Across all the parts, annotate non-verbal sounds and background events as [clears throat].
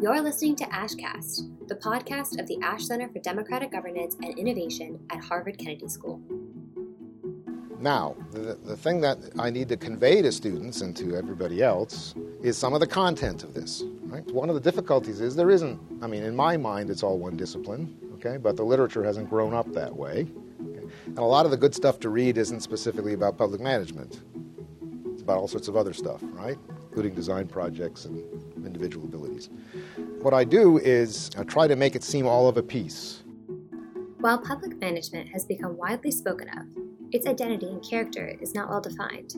You're listening to AshCast, the podcast of the Ash Center for Democratic Governance and Innovation at Harvard Kennedy School. Now, the, the thing that I need to convey to students and to everybody else is some of the content of this. Right? One of the difficulties is there isn't, I mean, in my mind, it's all one discipline, okay, but the literature hasn't grown up that way. Okay? And a lot of the good stuff to read isn't specifically about public management, it's about all sorts of other stuff, right? Including design projects and individual abilities. What I do is I try to make it seem all of a piece. While public management has become widely spoken of, its identity and character is not well defined.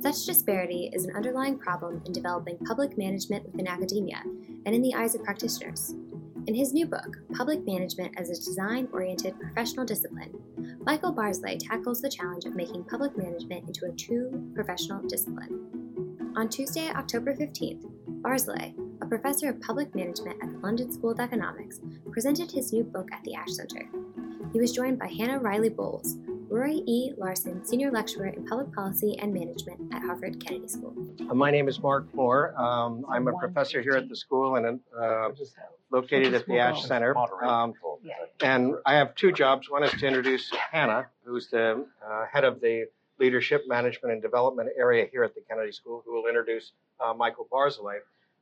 Such disparity is an underlying problem in developing public management within academia and in the eyes of practitioners. In his new book, Public Management as a Design Oriented Professional Discipline, Michael Barzelay tackles the challenge of making public management into a true professional discipline. On Tuesday, October 15th, Barzelay, a professor of public management at the London School of Economics, presented his new book at the Ash Center. He was joined by Hannah Riley Bowles, Roy E. Larsen, Senior Lecturer in Public Policy and Management at Harvard Kennedy School. Uh, my name is Mark Moore. Um, I'm a professor here at the school and uh, located at the Ash Center. Um, and I have two jobs. One is to introduce Hannah, who's the uh, head of the Leadership, Management, and Development area here at the Kennedy School, who will introduce uh, Michael Barzelay.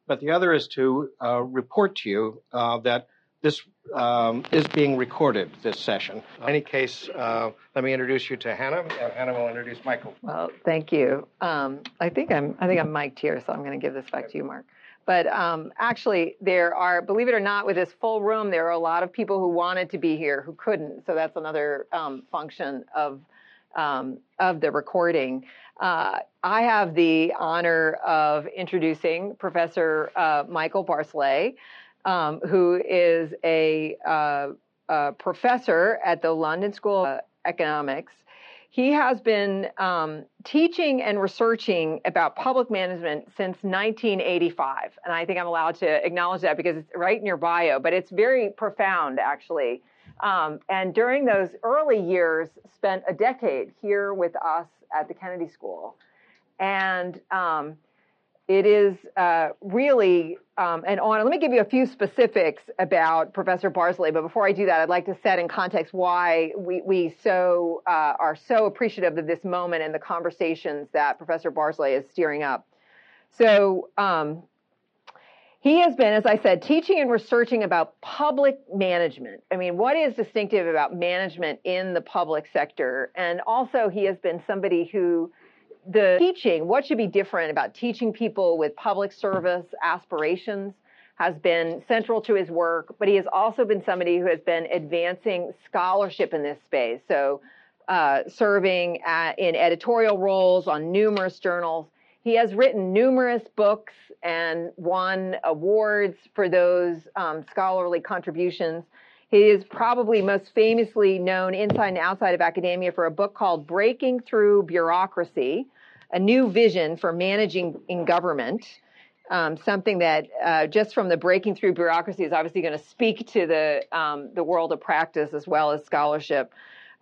But the other is to uh, report to you uh, that this um, is being recorded, this session. In any case, uh, let me introduce you to Hannah, and Hannah will introduce Michael. Well, thank you. Um, I think I'm I think I'm mic'd here, so I'm going to give this back to you, Mark. But um, actually, there are, believe it or not, with this full room, there are a lot of people who wanted to be here who couldn't. So that's another um, function of um, of the recording. Uh, I have the honor of introducing Professor uh, Michael Barzelay um, who is a, uh, a, professor at the London School of Economics. He has been um, teaching and researching about public management since 1985. And I think I'm allowed to acknowledge that because it's right in your bio, but it's very profound, actually. Um, and during those early years, spent a decade here with us at the Kennedy School. And um, it is uh, really um, an honor. Let me give you a few specifics about Professor Barzelay, but before I do that, I'd like to set in context why we, we so uh, are so appreciative of this moment and the conversations that Professor Barzelay is steering up. So um, he has been, as I said, teaching and researching about public management. I mean, what is distinctive about management in the public sector? And also, he has been somebody who the teaching, what should be different about teaching people with public service aspirations has been central to his work, but he has also been somebody who has been advancing scholarship in this space. So, uh, serving at, in editorial roles on numerous journals. He has written numerous books and won awards for those um, scholarly contributions. He is probably most famously known inside and outside of academia for a book called Breaking Through Bureaucracy, a new vision for managing in government. Um, something that uh, just from the breaking through bureaucracy is obviously going to speak to the um, the world of practice as well as scholarship.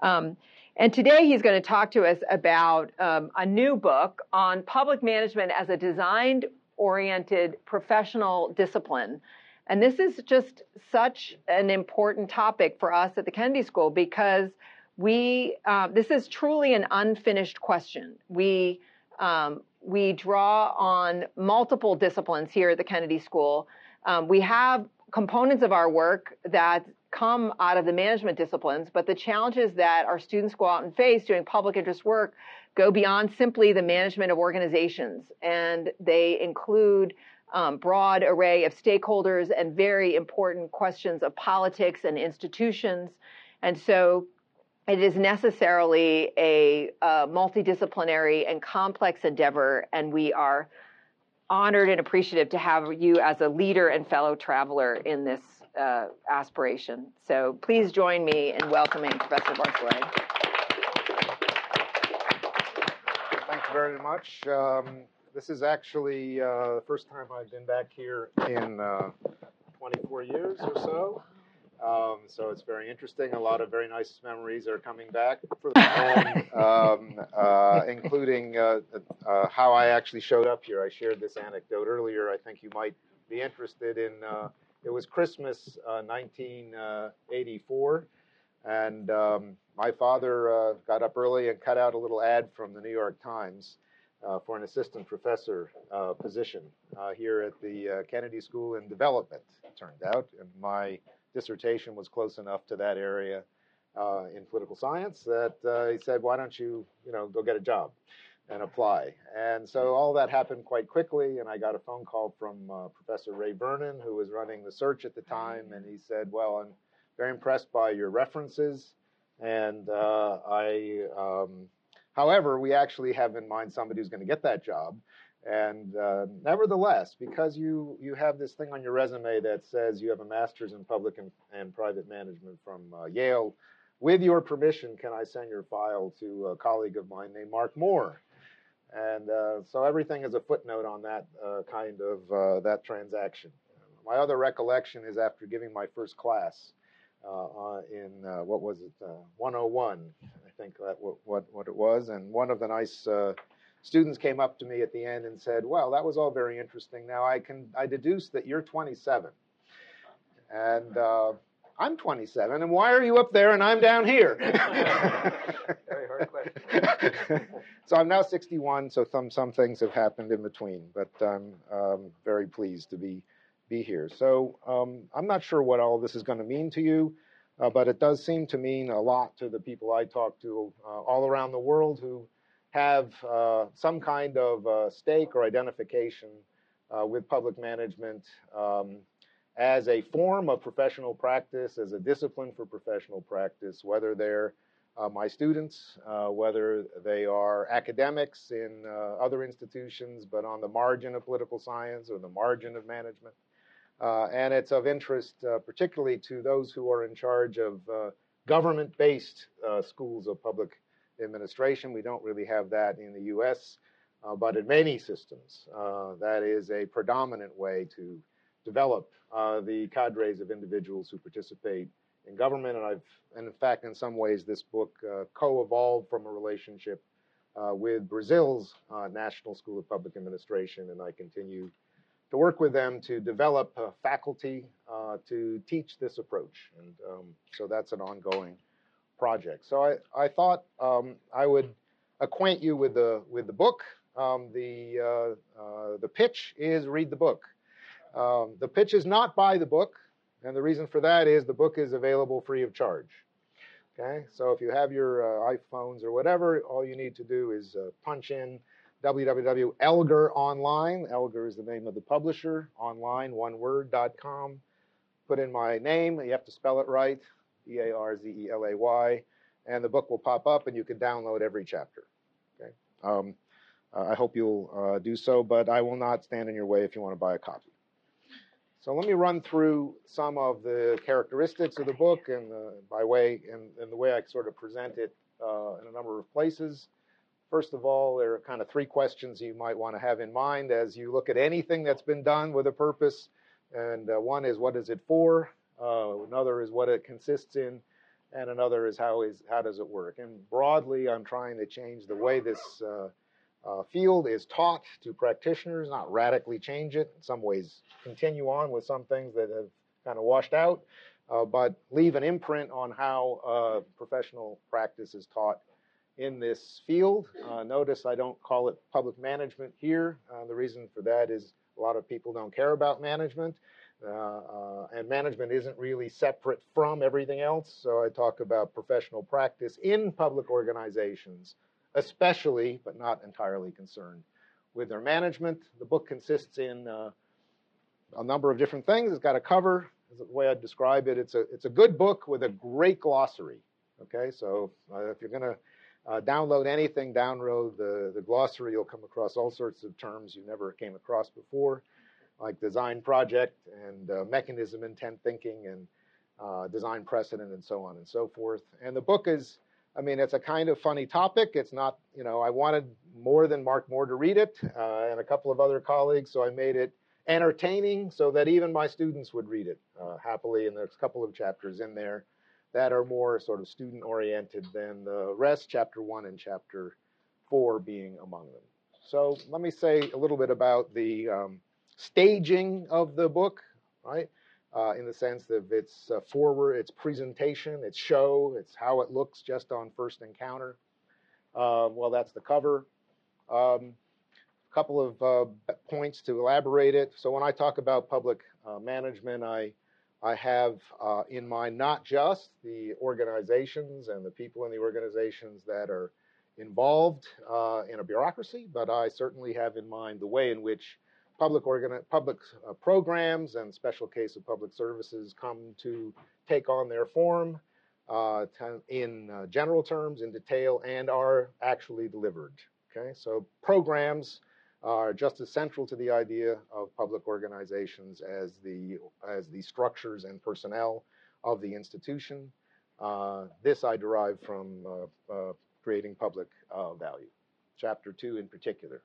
Um, and today he's going to talk to us about um, a new book on public management as a design oriented professional discipline. And this is just such an important topic for us at the Kennedy School because we uh, this is truly an unfinished question. We um, we draw on multiple disciplines here at the Kennedy School. Um, we have components of our work that come out of the management disciplines, but the challenges that our students go out and face doing public interest work go beyond simply the management of organizations, and they include um, broad array of stakeholders and very important questions of politics and institutions. And so it is necessarily a, a, multidisciplinary and complex endeavor, and we are honored and appreciative to have you as a leader and fellow traveler in this uh, aspiration. So please join me in welcoming Professor. Thank you very much. Um, this is actually uh, the first time I've been back here in uh, 24 years or so. Um, so it's very interesting. A lot of very nice memories are coming back for the [laughs] home, um, uh, including uh, uh, how I actually showed up here. I shared this anecdote earlier. I think you might be interested in. Uh, it was Christmas 1984, and um, my father got up early and cut out a little ad from the New York Times uh, for an assistant professor uh, position uh, here at the Kennedy School in Development, it turned out. And my dissertation was close enough to that area in political science that he said, why don't you, you know, go get a job and apply. And so all that happened quite quickly, and I got a phone call from uh, Professor Ray Vernon, who was running the search at the time, and he said, "Well, I'm very impressed by your references, and uh, I um, However, we actually have in mind somebody who's going to get that job. And uh, nevertheless, because you, you have this thing on your resume that says you have a master's in public and, and private management from uh, Yale, with your permission, can I send your file to a colleague of mine named Mark Moore? And uh, so everything is a footnote on that uh, kind of uh, that transaction. My other recollection is after giving my first class uh, in what was it, 101, I think that what, what, what it was. And one of the nice uh, students came up to me at the end and said, "Well, that was all very interesting. Now I can I deduce that you're 27." And uh, I'm 27, and why are you up there and I'm down here? [laughs] [laughs] So I'm now 61, so some some things have happened in between, but I'm um, very pleased to be be here. So um, I'm not sure what all this is going to mean to you. Uh, but it does seem to mean a lot to the people I talk to uh, all around the world who have uh, some kind of uh, stake or identification uh, with public management um, as a form of professional practice, as a discipline for professional practice, whether they're uh, my students, whether they are academics in other institutions, but on the margin of political science or the margin of management. Uh, and it's of interest uh, particularly to those who are in charge of uh, government based schools of public administration. We don't really have that in the US, but in many systems, that is a predominant way to develop the cadres of individuals who participate in government. And I've, and in fact, in some ways, this book uh, co-evolved from a relationship uh, with Brazil's uh, National School of Public Administration, and I continue to work with them to develop faculty uh, to teach this approach. And um, so that's an ongoing project. So I, I thought um, I would acquaint you with the, with the book. Um, the, uh, uh, the pitch is read the book. Um, the pitch is not buy the book, and the reason for that is the book is available free of charge. Okay, so if you have your uh, iPhones or whatever, all you need to do is uh, punch in www.elgar online. Elgar is the name of the publisher. Online, one word.com. Put in my name. You have to spell it right. E A R Z E L A Y. And the book will pop up, and you can download every chapter. Okay. Um, uh, I hope you'll uh, do so, but I will not stand in your way if you want to buy a copy. So let me run through some of the characteristics of the book, and by way and, and, the way I sort of present it uh, in a number of places. First of all, there are kind of three questions you might want to have in mind as you look at anything that's been done with a purpose. And uh, one is what is it for? Uh, another is what it consists in, and another is how is how does it work? And broadly, I'm trying to change the way this uh, field is taught to practitioners, not radically change it. In some ways, continue on with some things that have kind of washed out, uh, but leave an imprint on how uh, professional practice is taught in this field. Uh, notice I don't call it public management here. Uh, the reason for that is a lot of people don't care about management, uh, uh, and management isn't really separate from everything else. So I talk about professional practice in public organizations, especially, but not entirely concerned with their management. The book consists in uh, a number of different things. It's got a cover. The way I'd describe it, it's a it's a good book with a great glossary. Okay, so uh, if you're going to uh, download anything, download the, the glossary. You'll come across all sorts of terms you never came across before, like design project and uh, mechanism intent thinking and uh, design precedent and so on and so forth. And the book is, I mean, it's a kind of funny topic. It's not, you know, I wanted more than Mark Moore to read it uh, and a couple of other colleagues, so I made it entertaining so that even my students would read it uh, happily. And there's a couple of chapters in there that are more sort of student oriented than the rest, chapter one and chapter four being among them. So let me say a little bit about the, um, staging of the book, right? Uh, in the sense of its uh, forward, its presentation, its show, it's how it looks just on first encounter. Um, well, that's the cover. A um, couple of uh, points to elaborate it. So when I talk about public uh, management, I I have uh, in mind not just the organizations and the people in the organizations that are involved uh, in a bureaucracy, but I certainly have in mind the way in which public, public uh, programs and special case of public services come to take on their form uh, in uh, general terms, in detail, and are actually delivered. Okay, so programs are just as central to the idea of public organizations as the, as the structures and personnel of the institution. Uh, this I derive from uh, uh, creating public value, chapter two in particular.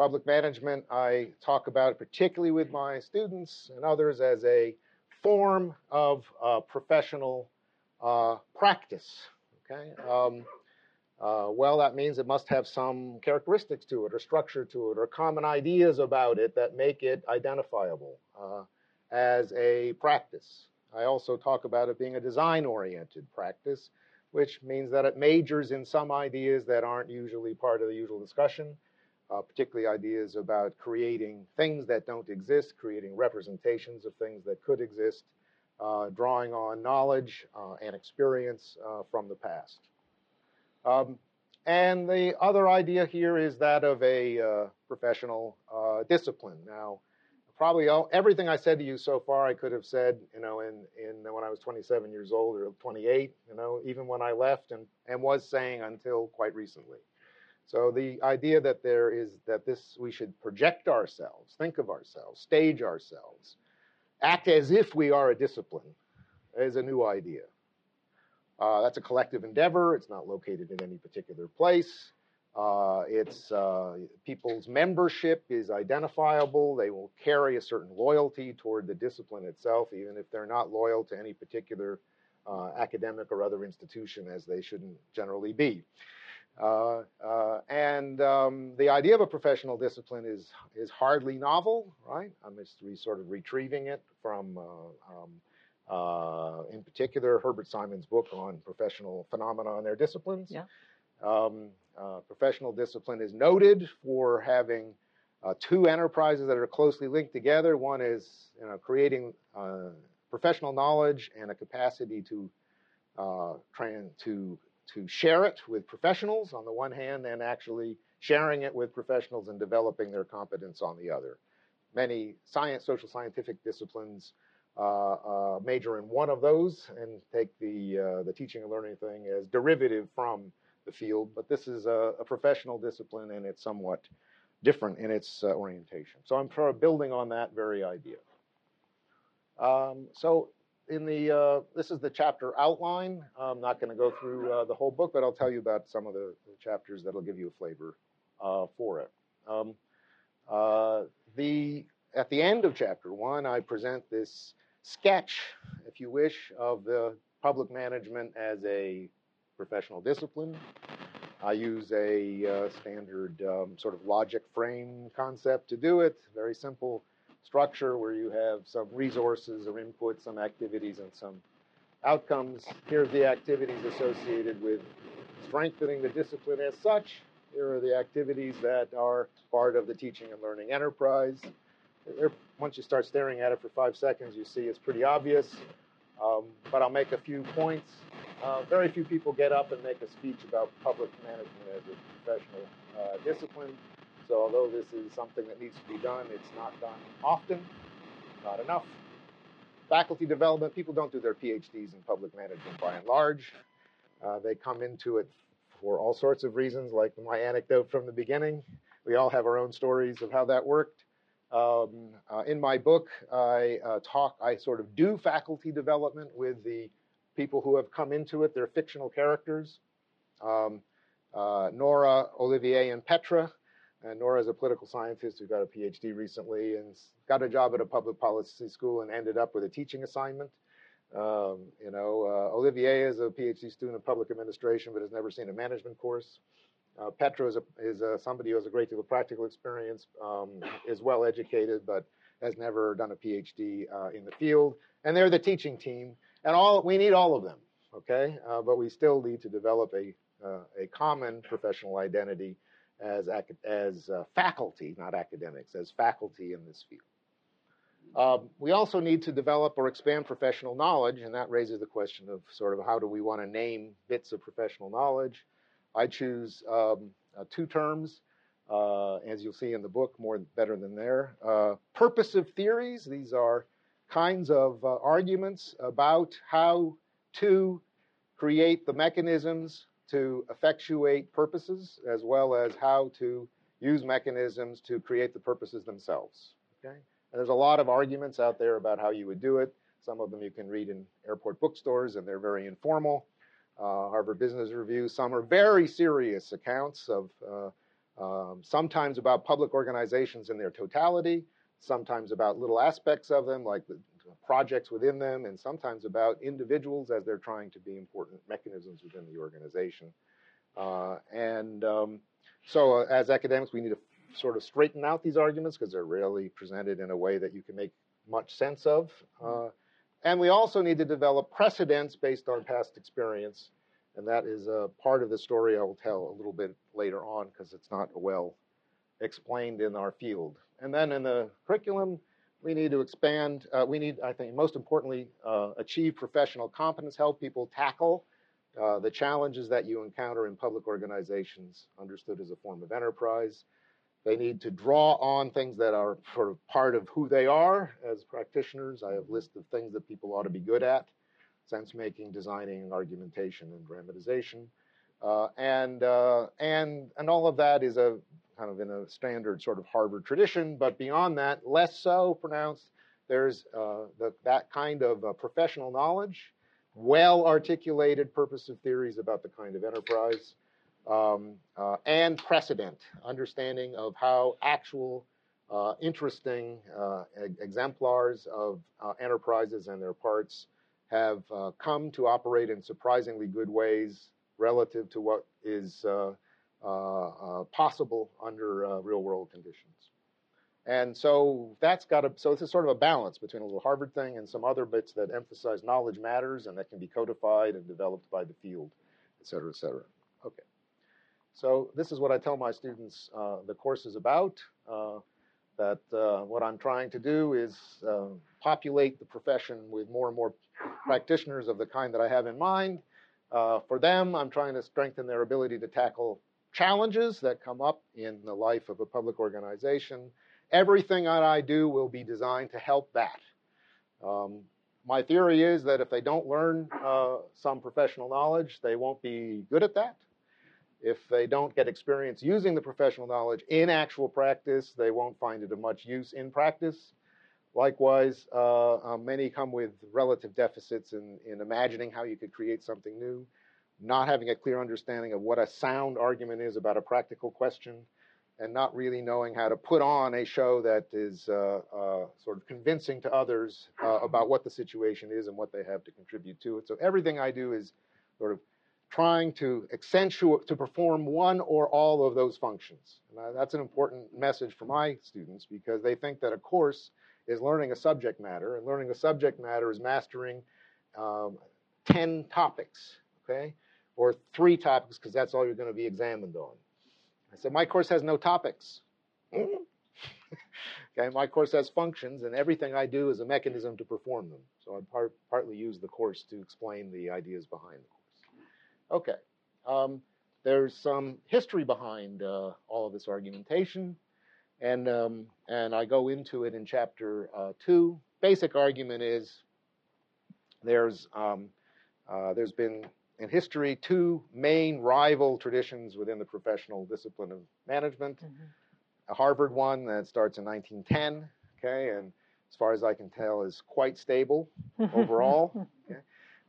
Public management, I talk about particularly with my students and others as a form of uh, professional uh, practice. Okay. Um, uh, well, that means it must have some characteristics to it, or structure to it, or common ideas about it that make it identifiable uh, as a practice. I also talk about it being a design oriented practice, which means that it majors in some ideas that aren't usually part of the usual discussion, uh, particularly ideas about creating things that don't exist, creating representations of things that could exist, uh, drawing on knowledge uh, and experience uh, from the past. Um, and the other idea here is that of a uh, professional uh, discipline. Now, probably all, everything I said to you so far, I could have said, you know, in, in when I was 27 years old or 28, you know, even when I left and, and was saying until quite recently. So the idea that there is that this we should project ourselves, think of ourselves, stage ourselves, act as if we are a discipline is a new idea. Uh, that's a collective endeavor. It's not located in any particular place. Uh, it's uh, people's membership is identifiable. They will carry a certain loyalty toward the discipline itself, even if they're not loyal to any particular uh, academic or other institution, as they shouldn't generally be. Uh, uh, and um, the idea of a professional discipline is is hardly novel, right? I'm just re- sort of retrieving it from um, uh, in particular, Herbert Simon's book on professional phenomena and their disciplines. Yeah. Um, uh, professional discipline is noted for having uh, two enterprises that are closely linked together. One is you know, creating uh, professional knowledge and a capacity to uh, to to share it with professionals on the one hand, and actually sharing it with professionals and developing their competence on the other. Many science, social scientific disciplines uh, uh, major in one of those and take the uh, the teaching and learning thing as derivative from the field. But this is a, a professional discipline and it's somewhat different in its orientation. So I'm sort of building on that very idea. Um, so in the uh, this is the chapter outline. I'm not going to go through uh, the whole book, but I'll tell you about some of the, the chapters that'll give you a flavor uh, for it. Um, the at the end of chapter one, I present this sketch, if you wish, of the public management as a professional discipline. I use a uh, standard um, sort of logic frame concept to do it. Very simple structure where you have some resources or inputs, some activities, and some outcomes. Here are the activities associated with strengthening the discipline as such. Here are the activities that are part of the teaching and learning enterprise once you start staring at it for five seconds, you see it's pretty obvious. Um, but I'll make a few points. Uh, very few people get up and make a speech about public management as a professional uh, discipline. So although this is something that needs to be done, it's not done often, not enough. Faculty development, people don't do their PhDs in public management by and large. Uh, they come into it for all sorts of reasons, like my anecdote from the beginning. We all have our own stories of how that worked. Um, uh, in my book, I uh, talk, I sort of do faculty development with the people who have come into it. They're fictional characters. Um, uh, Nora, Olivier, and Petra. And Nora is a political scientist who got a PhD recently and got a job at a public policy school and ended up with a teaching assignment. Um, you know, uh, Olivier is a PhD student in public administration but has never seen a management course. Uh, Petra is, a, is a, somebody who has a great deal of practical experience, um, is well educated, but has never done a PhD uh, in the field. And they're the teaching team, and all we need all of them, okay? Uh, but we still need to develop a uh, a common professional identity as as uh, faculty, not academics, as faculty in this field. Um, we also need to develop or expand professional knowledge, and that raises the question of sort of how do we want to name bits of professional knowledge. I choose um, uh, two terms, uh, as you'll see in the book, more better than there. Uh, purposive theories, these are kinds of uh, arguments about how to create the mechanisms to effectuate purposes, as well as how to use mechanisms to create the purposes themselves. Okay? And there's a lot of arguments out there about how you would do it. Some of them you can read in airport bookstores, and they're very informal. Uh, Harvard Business Review. Some are very serious accounts of uh, um, sometimes about public organizations in their totality, sometimes about little aspects of them, like the projects within them, and sometimes about individuals as they're trying to be important mechanisms within the organization. Uh, and um, so, uh, as academics, we need to sort of straighten out these arguments because they're rarely presented in a way that you can make much sense of. Uh, and we also need to develop precedents based on past experience. And that is a part of the story I will tell a little bit later on because it's not well explained in our field. And then in the curriculum, we need to expand. Uh, we need, I think, most importantly, uh, achieve professional competence, help people tackle uh, the challenges that you encounter in public organizations, understood as a form of enterprise. They need to draw on things that are sort of part of who they are as practitioners. I have a list of things that people ought to be good at sense making, designing, argumentation, and dramatization. Uh, and, uh, and, and all of that is a kind of in a standard sort of Harvard tradition, but beyond that, less so pronounced. There's uh, the, that kind of uh, professional knowledge, well articulated purposive theories about the kind of enterprise, um, uh, and precedent, understanding of how actual uh, interesting uh, exemplars of uh, enterprises and their parts have come to operate in surprisingly good ways relative to what is possible under real world conditions. And so that's got a, so this is sort of a balance between a little Harvard thing and some other bits that emphasize knowledge matters and that can be codified and developed by the field, et cetera, et cetera. Okay. So this is what I tell my students uh, the course is about. Uh, that uh, what I'm trying to do is uh, populate the profession with more and more practitioners of the kind that I have in mind. Uh, for them, I'm trying to strengthen their ability to tackle challenges that come up in the life of a public organization. Everything that I do will be designed to help that. Um, my theory is that if they don't learn uh, some professional knowledge, they won't be good at that. If they don't get experience using the professional knowledge in actual practice, they won't find it of much use in practice. Likewise, uh, uh, many come with relative deficits in, in imagining how you could create something new, not having a clear understanding of what a sound argument is about a practical question, and not really knowing how to put on a show that is uh, uh sort of convincing to others uh, about what the situation is and what they have to contribute to it. So everything I do is sort of trying to accentuate, to perform one or all of those functions. And that's an important message for my students because they think that a course is learning a subject matter, and learning a subject matter is mastering um, 10 topics, okay? Or three topics because that's all you're going to be examined on. I said, my course has no topics. [laughs] okay, my course has functions, and everything I do is a mechanism to perform them. So I part, partly use the course to explain the ideas behind the course. Okay. Um, there's some history behind uh, all of this argumentation, and um, and I go into it in chapter uh, two. Basic argument is there's um, uh, there's been in history two main rival traditions within the professional discipline of management. Mm-hmm. A Harvard one that starts in 1910, okay, and as far as I can tell, is quite stable [laughs] overall. Okay.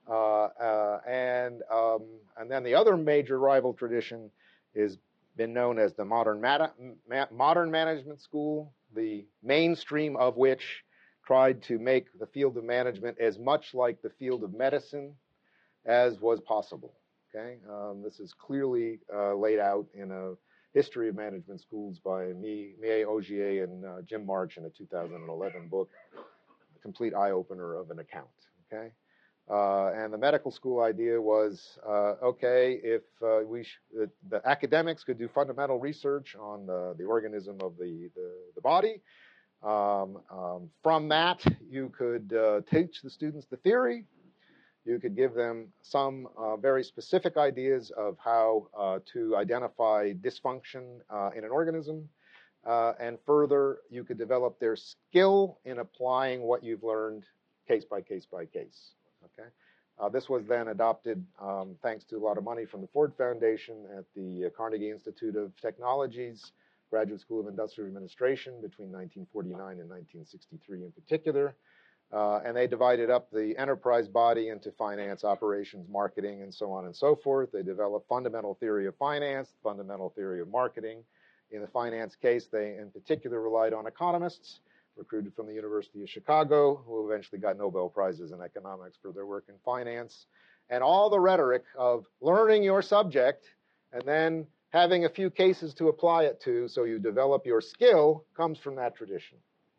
Uh, uh, and um, and then the other major rival tradition has been known as the modern ma- modern management school, the mainstream of which tried to make the field of management as much like the field of medicine as was possible. Okay, um, this is clearly uh, laid out in a history of management schools by me, Mie Augier and uh, Jim March in a 2011 book, a complete eye opener of an account. Okay, uh, and the medical school idea was uh, okay if uh, we the, the, academics could do fundamental research on the, the organism of the the, the body. Um, um, from that, you could uh, teach the students the theory you could give them some uh, very specific ideas of how uh, to identify dysfunction uh, in an organism. Uh, and further, you could develop their skill in applying what you've learned case by case by case. Okay? Uh, this was then adopted um, thanks to a lot of money from the Ford Foundation at the uh, Carnegie Institute of Technologies, Graduate School of Industrial Administration between 1949 and 1963 in particular. Uh, and they divided up the enterprise body into finance, operations, marketing, and so on and so forth. They developed fundamental theory of finance, fundamental theory of marketing. In the finance case, they in particular relied on economists recruited from the University of Chicago, who eventually got Nobel Prizes in economics for their work in finance. And all the rhetoric of learning your subject and then having a few cases to apply it to so you develop your skill comes from that tradition.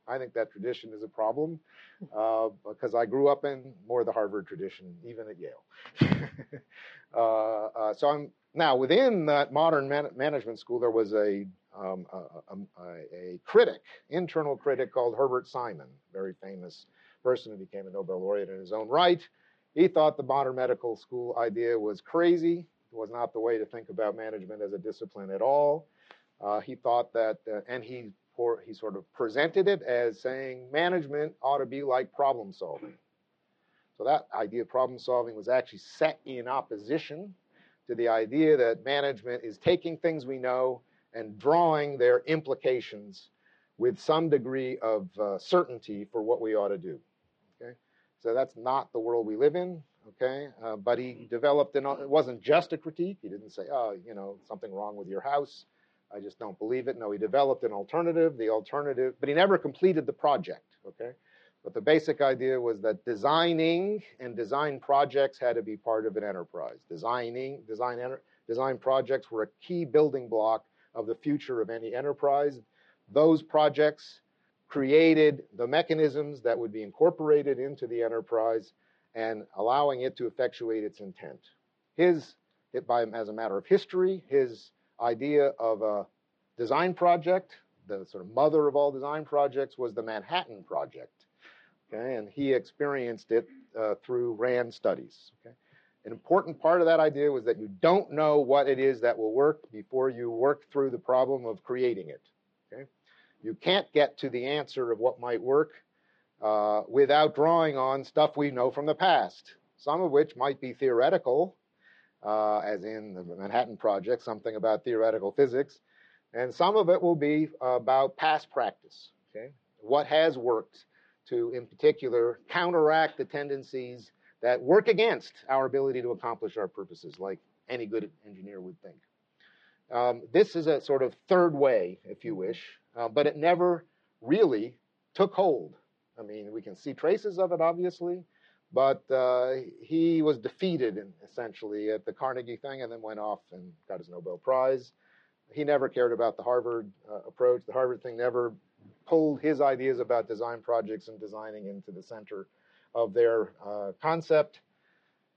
I think that tradition is a problem [laughs] uh, because I grew up in more the Harvard tradition, even at Yale. [laughs] uh, uh, so I'm now within that modern man- management school. There was a, um, a, a, a, critic, internal critic called Herbert Simon, very famous person who became a Nobel laureate in his own right. He thought the modern medical school idea was crazy. It was not the way to think about management as a discipline at all. Uh, he thought that, uh, and he for, he sort of presented it as saying management ought to be like problem solving. So that idea of problem solving was actually set in opposition to the idea that management is taking things we know and drawing their implications with some degree of uh, certainty for what we ought to do. Okay, so that's not the world we live in. Okay, uh, but he developed an. It wasn't just a critique. He didn't say, "Oh, you know, something wrong with your house." I just don't believe it. No, he developed an alternative, the alternative, but he never completed the project, okay? But the basic idea was that designing and design projects had to be part of an enterprise. Designing, design, design projects were a key building block of the future of any enterprise. Those projects created the mechanisms that would be incorporated into the enterprise and allowing it to effectuate its intent. His, it by, as a matter of history, his idea of a design project, the sort of mother of all design projects, was the Manhattan Project. Okay, and he experienced it uh, through RAND studies. Okay, an important part of that idea was that you don't know what it is that will work before you work through the problem of creating it. Okay, you can't get to the answer of what might work uh, without drawing on stuff we know from the past, some of which might be theoretical, uh, as in the Manhattan Project, something about theoretical physics, and some of it will be about past practice. Okay, what has worked to, in particular, counteract the tendencies that work against our ability to accomplish our purposes, like any good engineer would think. Um, this is a sort of third way, if you wish, uh, but it never really took hold. I mean, we can see traces of it, obviously, but uh, he was defeated, in, essentially, at the Carnegie thing and then went off and got his Nobel Prize. He never cared about the Harvard uh, approach. The Harvard thing never pulled his ideas about design projects and designing into the center of their uh, concept.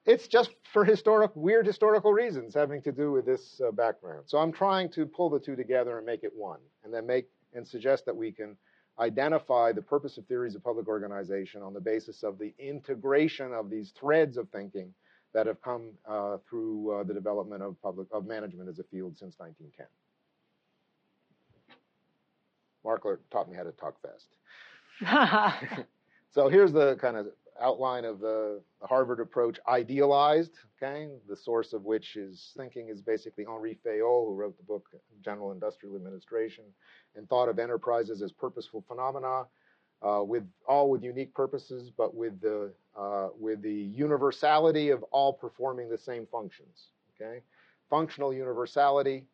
It's just for historic, weird historical reasons having to do with this uh, background. So I'm trying to pull the two together and make it one, and then make and suggest that we can identify the purpose of theories of public organization on the basis of the integration of these threads of thinking that have come uh, through uh, the development of public of management as a field since 1910. Markler taught me how to talk fast. [laughs] so here's the kind of outline of the, Harvard approach idealized, okay? The source of which is thinking is basically Henri Fayol, who wrote the book General Industrial Administration, and thought of enterprises as purposeful phenomena, uh, with all with unique purposes, but with the uh, with the universality of all performing the same functions. Okay, functional universality,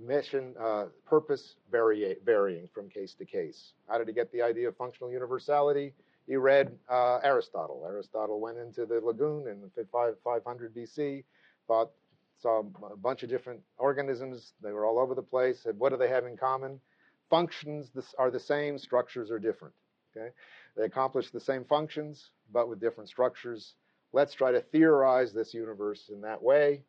mission, uh, purpose varying from case to case. How did he get the idea of functional universality? He read uh, Aristotle. Aristotle went into the lagoon in 500 BC, thought saw a bunch of different organisms. They were all over the place. Said, what do they have in common? Functions are the same, structures are different. Okay, they accomplish the same functions, but with different structures. Let's try to theorize this universe in that way.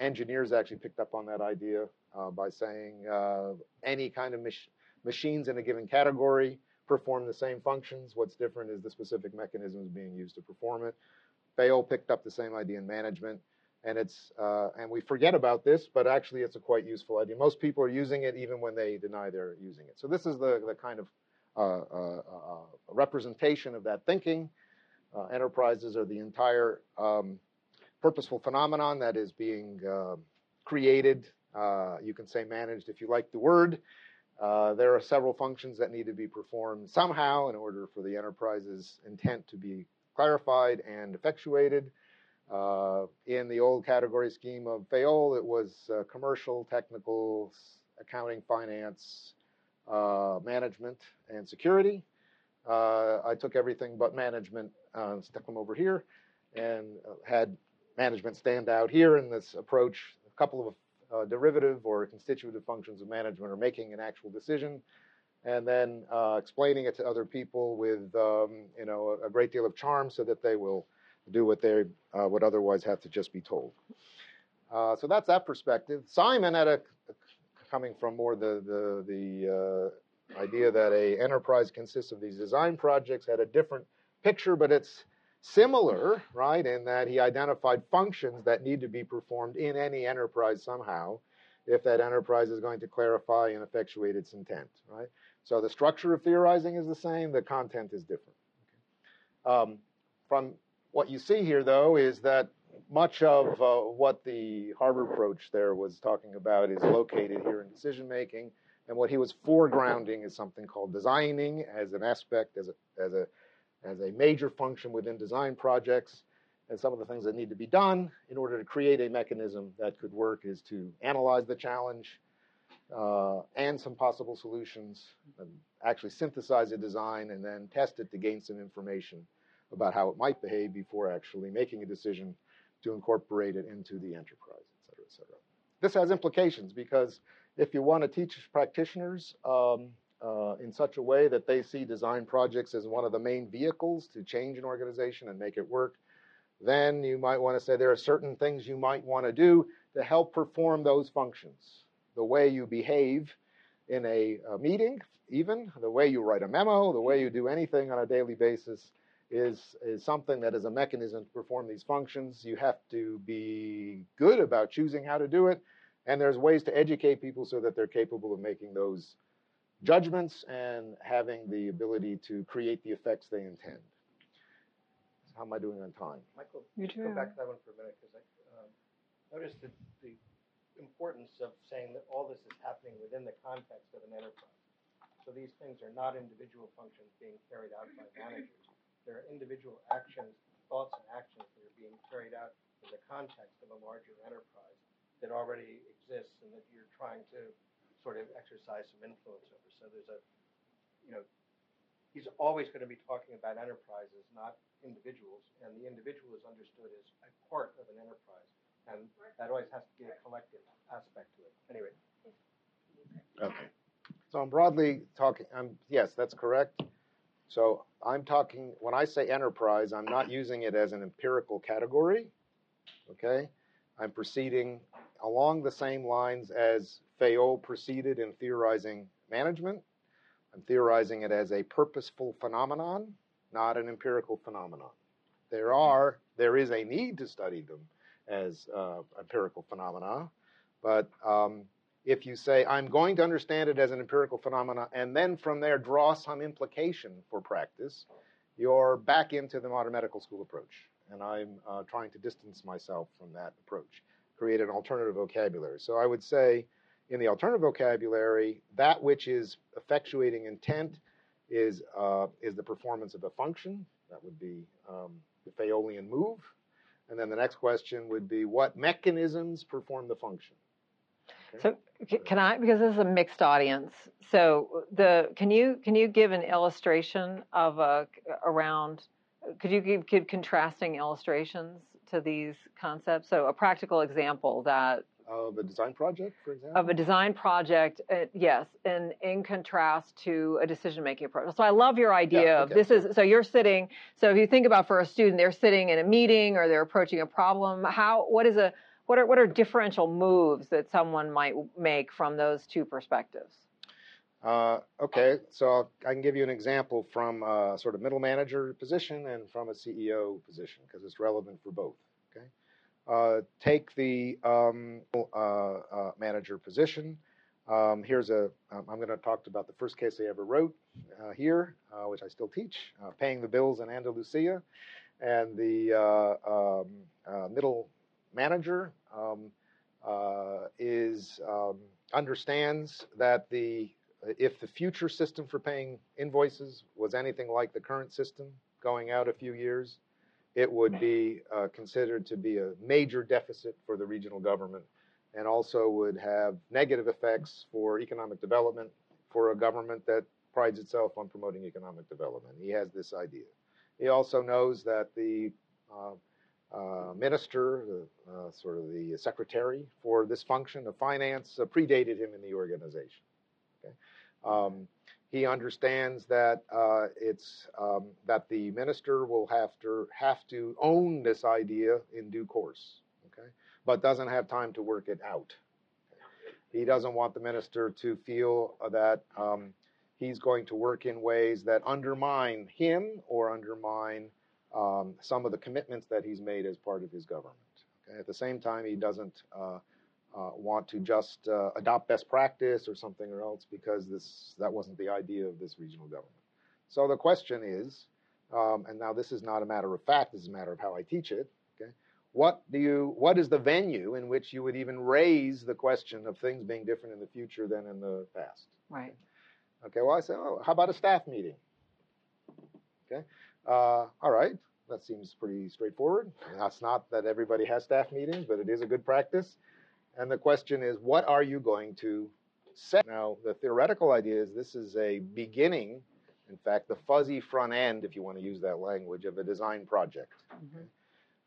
Engineers actually picked up on that idea uh, by saying uh, any kind of mach- machines in a given category perform the same functions. What's different is the specific mechanisms being used to perform it. Fayol picked up the same idea in management, and it's uh, and we forget about this, but actually it's a quite useful idea. Most people are using it even when they deny they're using it. So this is the the kind of uh, uh, uh representation of that thinking. Uh, enterprises are the entire um, purposeful phenomenon that is being um, created. Uh, you can say managed if you like the word. Uh, there are several functions that need to be performed somehow in order for the enterprise's intent to be clarified and effectuated. Uh, in the old category scheme of Fayol, it was uh, commercial, technical, accounting, finance, uh, management, and security. Uh, I took everything but management, stuck them over here, and had management stand out here in this approach. A couple of uh, derivative or constitutive functions of management or making an actual decision and then uh, explaining it to other people with um, you know a, a, great deal of charm so that they will do what they uh, would otherwise have to just be told. Uh, so that's that perspective. Simon had a coming from more the the the uh, idea that a enterprise consists of these design projects had a different picture, but it's Similar, right, in that he identified functions that need to be performed in any enterprise somehow if that enterprise is going to clarify and effectuate its intent, right? So the structure of theorizing is the same, the content is different. Um, from what you see here, though, is that much of uh, what the Harvard approach there was talking about is located here in decision making. And what he was foregrounding is something called designing as an aspect, as a, as a as a major function within design projects. And some of the things that need to be done in order to create a mechanism that could work is to analyze the challenge uh, and some possible solutions, and actually synthesize a design, and then test it to gain some information about how it might behave before actually making a decision to incorporate it into the enterprise, et cetera, et cetera. This has implications because if you want to teach practitioners um, uh, in such a way that they see design projects as one of the main vehicles to change an organization and make it work, then you might want to say there are certain things you might want to do to help perform those functions. The way you behave in a, a meeting, even the way you write a memo, the way you do anything on a daily basis is, is something that is a mechanism to perform these functions. You have to be good about choosing how to do it, and there's ways to educate people so that they're capable of making those judgments and having the ability to create the effects they intend. How am I doing on time? Michael, you too. go back to that one for a minute because I um, noticed the, the importance of saying that all this is happening within the context of an enterprise. So these things are not individual functions being carried out by managers. They're individual actions, thoughts and actions that are being carried out in the context of a larger enterprise that already exists and that you're trying to sort of exercise some influence over. So there's a, you know, he's always going to be talking about enterprises, not individuals, and the individual is understood as a part of an enterprise, and that always has to be a collective aspect to it. Anyway. Okay. So I'm broadly talking. I'm yes, that's correct. So I'm talking when I say enterprise, I'm not using it as an empirical category. Okay, I'm proceeding along the same lines as Fayol proceeded in theorizing management. I'm theorizing it as a purposeful phenomenon, not an empirical phenomenon. There are, there is a need to study them as uh, empirical phenomena, but um, if you say, I'm going to understand it as an empirical phenomena, and then from there draw some implication for practice, you're back into the modern medical school approach. And I'm uh, trying to distance myself from that approach, create an alternative vocabulary. So I would say, in the alternative vocabulary, that which is effectuating intent is, uh, is the performance of a function. That would be um, the Fayolian move. And then the next question would be what mechanisms perform the function? Okay. So can I, because this is a mixed audience, so the, can you, can you give an illustration of a, around, could you give, give contrasting illustrations to these concepts? So, a practical example that of a design project, for example? Of a design project, uh, yes, and in contrast to a decision-making approach. So I love your idea yeah, okay. of this is so you're sitting. So if you think about for a student, they're sitting in a meeting or they're approaching a problem. How what is a what are what are differential moves that someone might make from those two perspectives? Uh, okay, so I can give you an example from a sort of middle manager position and from a CEO position because it's relevant for both. Okay, take the um, uh, uh, manager position. Um, here's a. Um, I'm going to talk about the first case I ever wrote uh, here, uh, which I still teach, paying the bills in Andalusia, and the um, middle manager um, is um, understands that the if the future system for paying invoices was anything like the current system going out a few years, it would be uh, considered to be a major deficit for the regional government and also would have negative effects for economic development for a government that prides itself on promoting economic development. He has this idea. He also knows that the uh, uh, minister, uh, sort of the secretary for this function of finance, uh, predated him in the organization. Okay? Um, he understands that uh, it's um, that the minister will have to have to own this idea in due course, okay, but doesn't have time to work it out. He doesn't want the minister to feel that um, he's going to work in ways that undermine him or undermine um, some of the commitments that he's made as part of his government. Okay? At the same time, he doesn't uh, uh, want to just uh, adopt best practice or something or else because this that wasn't the idea of this regional government. So the question is, um, and now this is not a matter of fact, this is a matter of how I teach it. Okay, what do you? What is the venue in which you would even raise the question of things being different in the future than in the past? Right. Okay. Well, I say, oh, how about a staff meeting? Okay. Uh, all right. That seems pretty straightforward. That's not that everybody has staff meetings, but it is a good practice. And the question is, what are you going to say? Now, the theoretical idea is this is a beginning, in fact, the fuzzy front end, if you want to use that language, of a design project. Mm-hmm.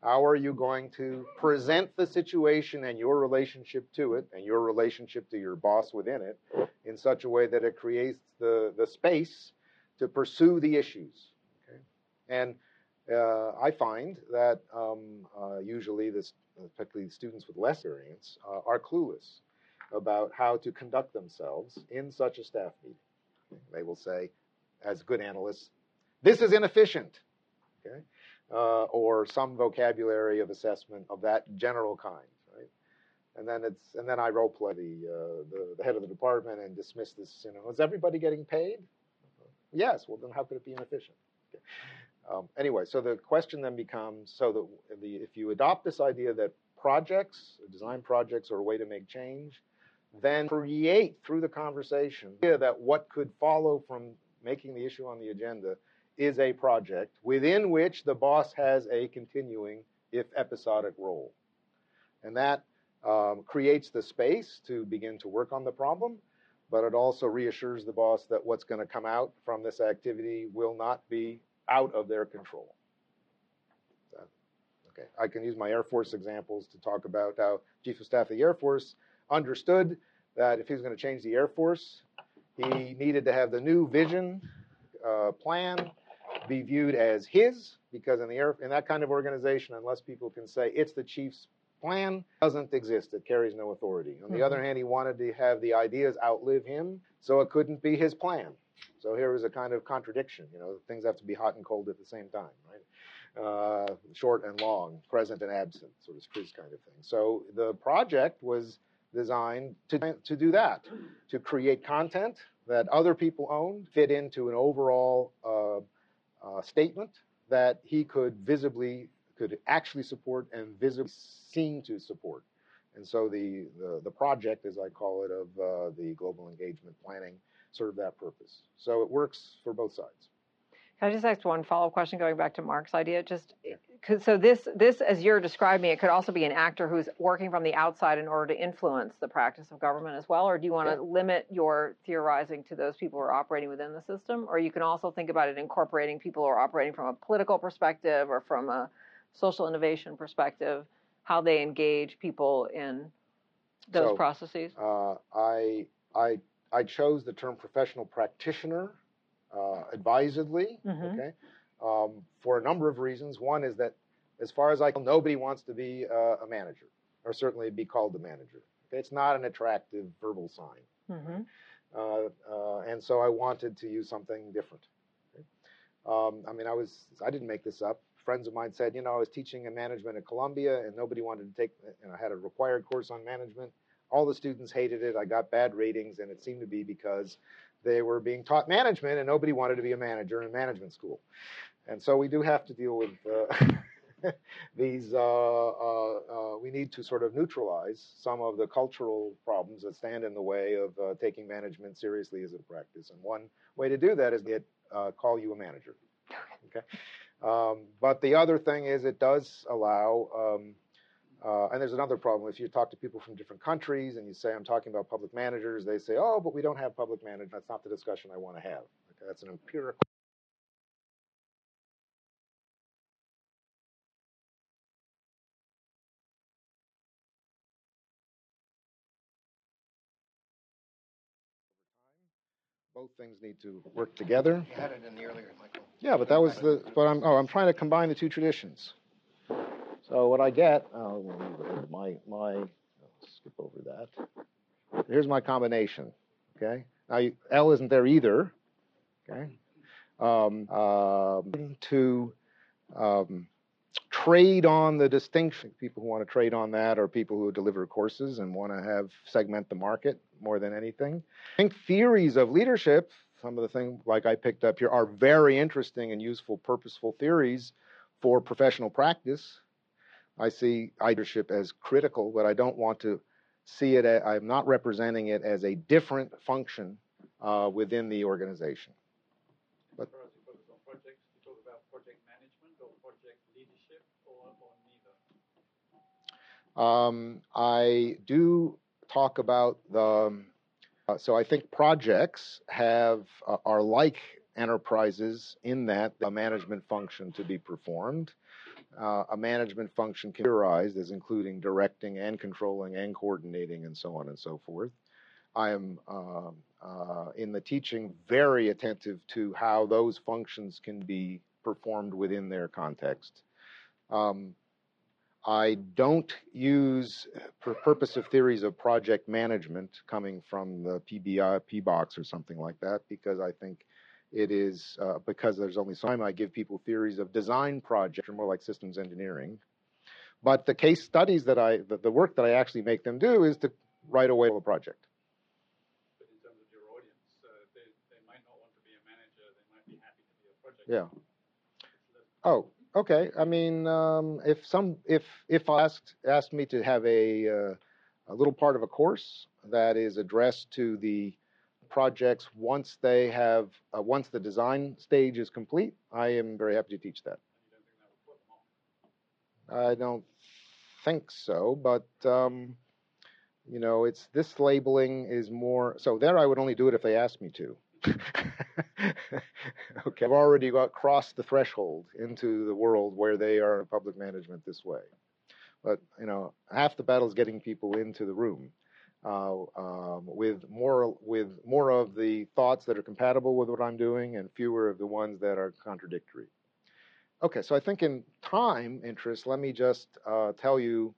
How are you going to present the situation and your relationship to it and your relationship to your boss within it in such a way that it creates the, the space to pursue the issues? Okay? And uh, I find that um, uh, usually this particularly students with less experience, uh, are clueless about how to conduct themselves in such a staff meeting. They will say, as good analysts, this is inefficient, okay? Uh, or some vocabulary of assessment of that general kind? And then it's and then I role play the, uh, the, the head of the department and dismiss this. You know, is everybody getting paid? Yes. Well, then how could it be inefficient? Okay. Um, anyway, so the question then becomes, so that the, if you adopt this idea that projects, design projects are a way to make change, then create through the conversation that what could follow from making the issue on the agenda is a project within which the boss has a continuing, if episodic, role. And that um, creates the space to begin to work on the problem, but it also reassures the boss that what's going to come out from this activity will not be out of their control. Okay, I can use my Air Force examples to talk about how Chief of Staff of the Air Force understood that if he was going to change the Air Force, he needed to have the new vision uh, plan be viewed as his, because in the air, in that kind of organization, unless people can say it's the chief's plan, doesn't exist. It carries no authority. On the mm-hmm. other hand, he wanted to have the ideas outlive him, so it couldn't be his plan. So here is a kind of contradiction. You know, things have to be hot and cold at the same time, right? Uh, short and long, present and absent, sort of Frizz kind of thing. So the project was designed to, to do that, to create content that other people owned, fit into an overall uh, uh, statement that he could visibly, could actually support and visibly seem to support. And so the, the, the project, as I call it, of uh, the global engagement planning serve that purpose. So it works for both sides. Can I just ask one follow-up question going back to Mark's idea? Just so this this as you're describing it could also be an actor who's working from the outside in order to influence the practice of government as well, or do you want to limit your theorizing to those people who are operating within the system, or you can also think about it incorporating people who are operating from a political perspective or from a social innovation perspective, how they engage people in those So, processes? Uh, I, I, I chose the term professional practitioner uh, advisedly, Mhm. okay, um, for a number of reasons. One is that, as far as I know, nobody wants to be uh, a manager, or certainly be called a manager. Okay? It's not an attractive verbal sign. hmm Uh, uh, and so I wanted to use something different. Okay? Um, I mean, I was, I didn't make this up. Friends of mine said, you know, I was teaching in management at Columbia and nobody wanted to take, and I had a required course on management. All the students hated it. I got bad ratings, and it seemed to be because they were being taught management and nobody wanted to be a manager in management school. And so we do have to deal with uh, [laughs] these, uh, uh, uh, we need to sort of neutralize some of the cultural problems that stand in the way of uh, taking management seriously as a practice. And one way to do that is to uh, call you a manager. [laughs] Okay. Um, but the other thing is it does allow, um, uh, and there's another problem. If you talk to people from different countries and you say, I'm talking about public managers, they say, oh, but we don't have public managers. That's not the discussion I want to have. Okay, that's an empirical. Both things need to work together. You had it in the earlier, Michael. Yeah, but that was the, but I'm, oh, I'm trying to combine the two traditions. So what I get, oh, my, my, I'll skip over that. Here's my combination, okay? Now, you, L isn't there either, okay? Um, um, to um, trade on the distinction, people who want to trade on that are people who deliver courses and want to have segment the market more than anything. I think theories of leadership, some of the things like I picked up here, are very interesting and useful, purposeful theories for professional practice. I see leadership as critical, but I don't want to see it. As, I'm not representing it as a different function uh, within the organization. But As you focus on projects, you talk about project management or project leadership or? Um, I do talk about the. Uh, so I think projects have uh, are like enterprises in that a management function to be performed. Uh, a management function categorized as including directing and controlling and coordinating and so on and so forth. I am um, uh, in the teaching very attentive to how those functions can be performed within their context. Um, I don't use, for purpose of theories of project management coming from the PMI, PMBOK or something like that, because I think it is, uh, because there's only so time I give people theories of design projects, or more like systems engineering. But the case studies that I, the, the work that I actually make them do is to write away the project. But in terms of your audience, uh, they, they might not want to be a manager, they might be happy to be a project Yeah. Oh, okay. I mean, um, if some, if if I asked asked me to have a uh, a little part of a course that is addressed to the projects once they have uh, once the design stage is complete, I am very happy to teach that. You don't think that would put them? I don't think so, but um, you know, it's this labeling is more. So there, I would only do it if they asked me to. [laughs] okay, I've already got crossed the threshold into the world where they are in public management this way. But you know, half the battle is getting people into the room uh, um, with more with more of the thoughts that are compatible with what I'm doing, and fewer of the ones that are contradictory. Okay, so I think in time interest, let me just uh, tell you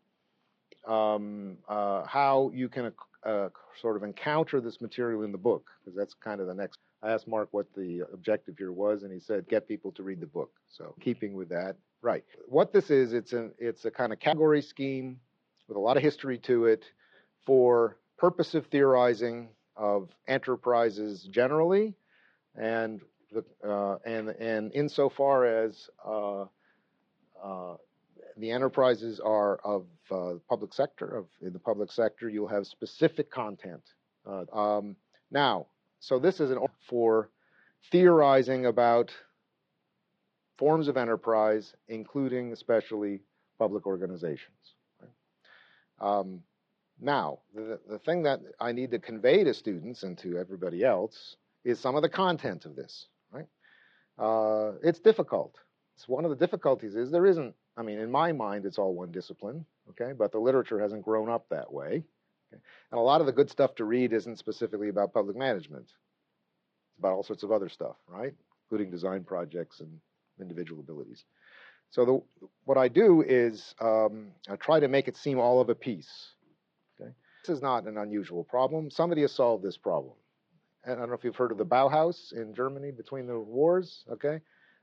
um, uh, how you can uh, sort of encounter this material in the book, because that's kind of the next. I asked Mark what the objective here was, and he said get people to read the book. So keeping with that, right? What this is, it's a it's a kind of category scheme with a lot of history to it for purposive theorizing of enterprises generally, and the, uh, and and insofar as uh, uh, the enterprises are of uh, public sector, of in the public sector, you'll have specific content. Uh, um, now, so this is an for theorizing about forms of enterprise, including especially public organizations. right? Um, now, the, the thing that I need to convey to students and to everybody else is some of the content of this. Right? Uh, it's difficult. It's one of the difficulties is there isn't I mean, in my mind, it's all one discipline, okay? But the literature hasn't grown up that way. Okay? And a lot of the good stuff to read isn't specifically about public management. It's about all sorts of other stuff, right? Including design projects and individual abilities. So the, what I do is um, I try to make it seem all of a piece. This is not an unusual problem. Somebody has solved this problem. And I don't know if you've heard of the Bauhaus in Germany between the wars. Okay,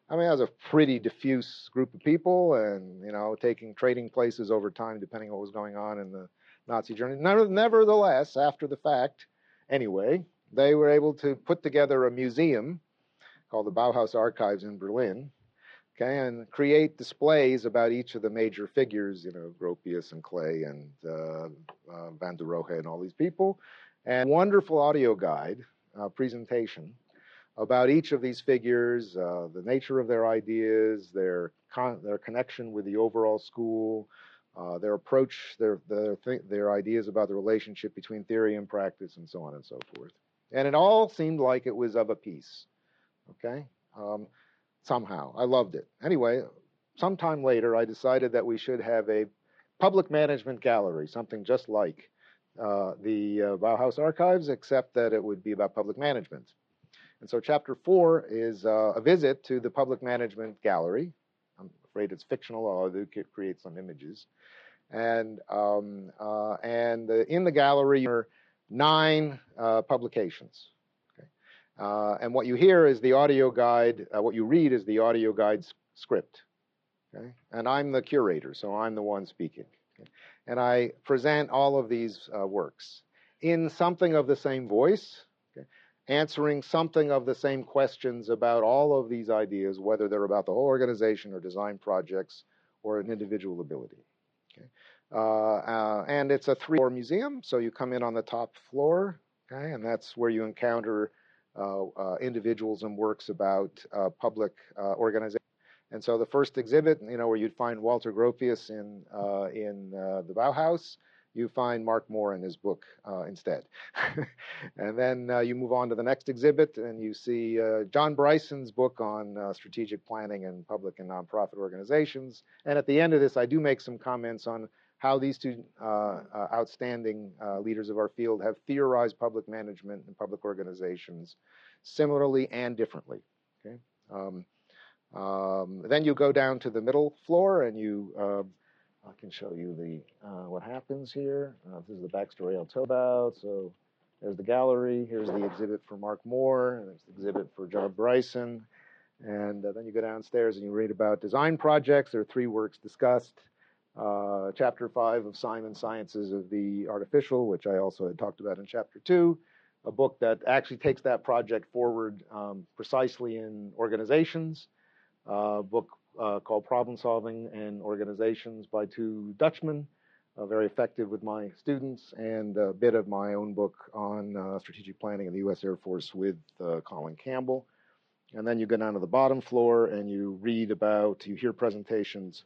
I mean, that was a pretty diffuse group of people, and you know, taking trading places over time, depending on what was going on in the Nazi Germany. Nevertheless, after the fact, anyway, they were able to put together a museum called the Bauhaus Archives in Berlin, okay, and create displays about each of the major figures, you know, Gropius and Klee and uh, uh, Van der Rohe and all these people, and wonderful audio guide uh, presentation about each of these figures, uh, the nature of their ideas, their con- their connection with the overall school, uh, their approach, their their th- their ideas about the relationship between theory and practice, and so on and so forth. And it all seemed like it was of a piece. Okay, um, somehow I loved it. Anyway, sometime later, I decided that we should have a public management gallery, something just like uh, the uh, Bauhaus archives, except that it would be about public management. And so, chapter four is uh, a visit to the public management gallery. I'm afraid it's fictional, although I do create some images. And um, uh, and in the gallery are nine uh, publications. Okay? and what you hear is the audio guide. what you read is the audio guide script. Okay? And I'm the curator, so I'm the one speaking. Okay? and I present all of these uh, works in something of the same voice, okay, answering something of the same questions about all of these ideas, whether they're about the whole organization or design projects or an individual ability. Uh, uh, and it's a three-floor museum, so you come in on the top floor, and that's where you encounter uh, uh, individuals and works about uh, public organizations. And so the first exhibit, you know, where you'd find Walter Gropius in uh, in uh, the Bauhaus, you find Mark Moore in his book uh, instead. [laughs] and then uh, you move on to the next exhibit, and you see uh, John Bryson's book on uh, strategic planning and public and nonprofit organizations. And at the end of this, I do make some comments on how these two outstanding leaders of our field have theorized public management and public organizations similarly and differently. Okay. Um, um, then you go down to the middle floor and you, uh, I can show you the uh, what happens here. Uh, this is the backstory I'll tell about. So there's the gallery. Here's the exhibit for Mark Moore. There's the exhibit for John Bryson. And uh, then you go downstairs and you read about design projects. There are three works discussed. Uh, chapter five of Simon Sciences of the Artificial, which I also had talked about in chapter two a book that actually takes that project forward um, precisely in organizations uh, book uh, called Problem Solving and Organizations by two Dutchmen, uh, very effective with my students, and a bit of my own book on uh, strategic planning in the U.S. Air Force with uh, Colin Campbell. And then you go down to the bottom floor and you read about, you hear presentations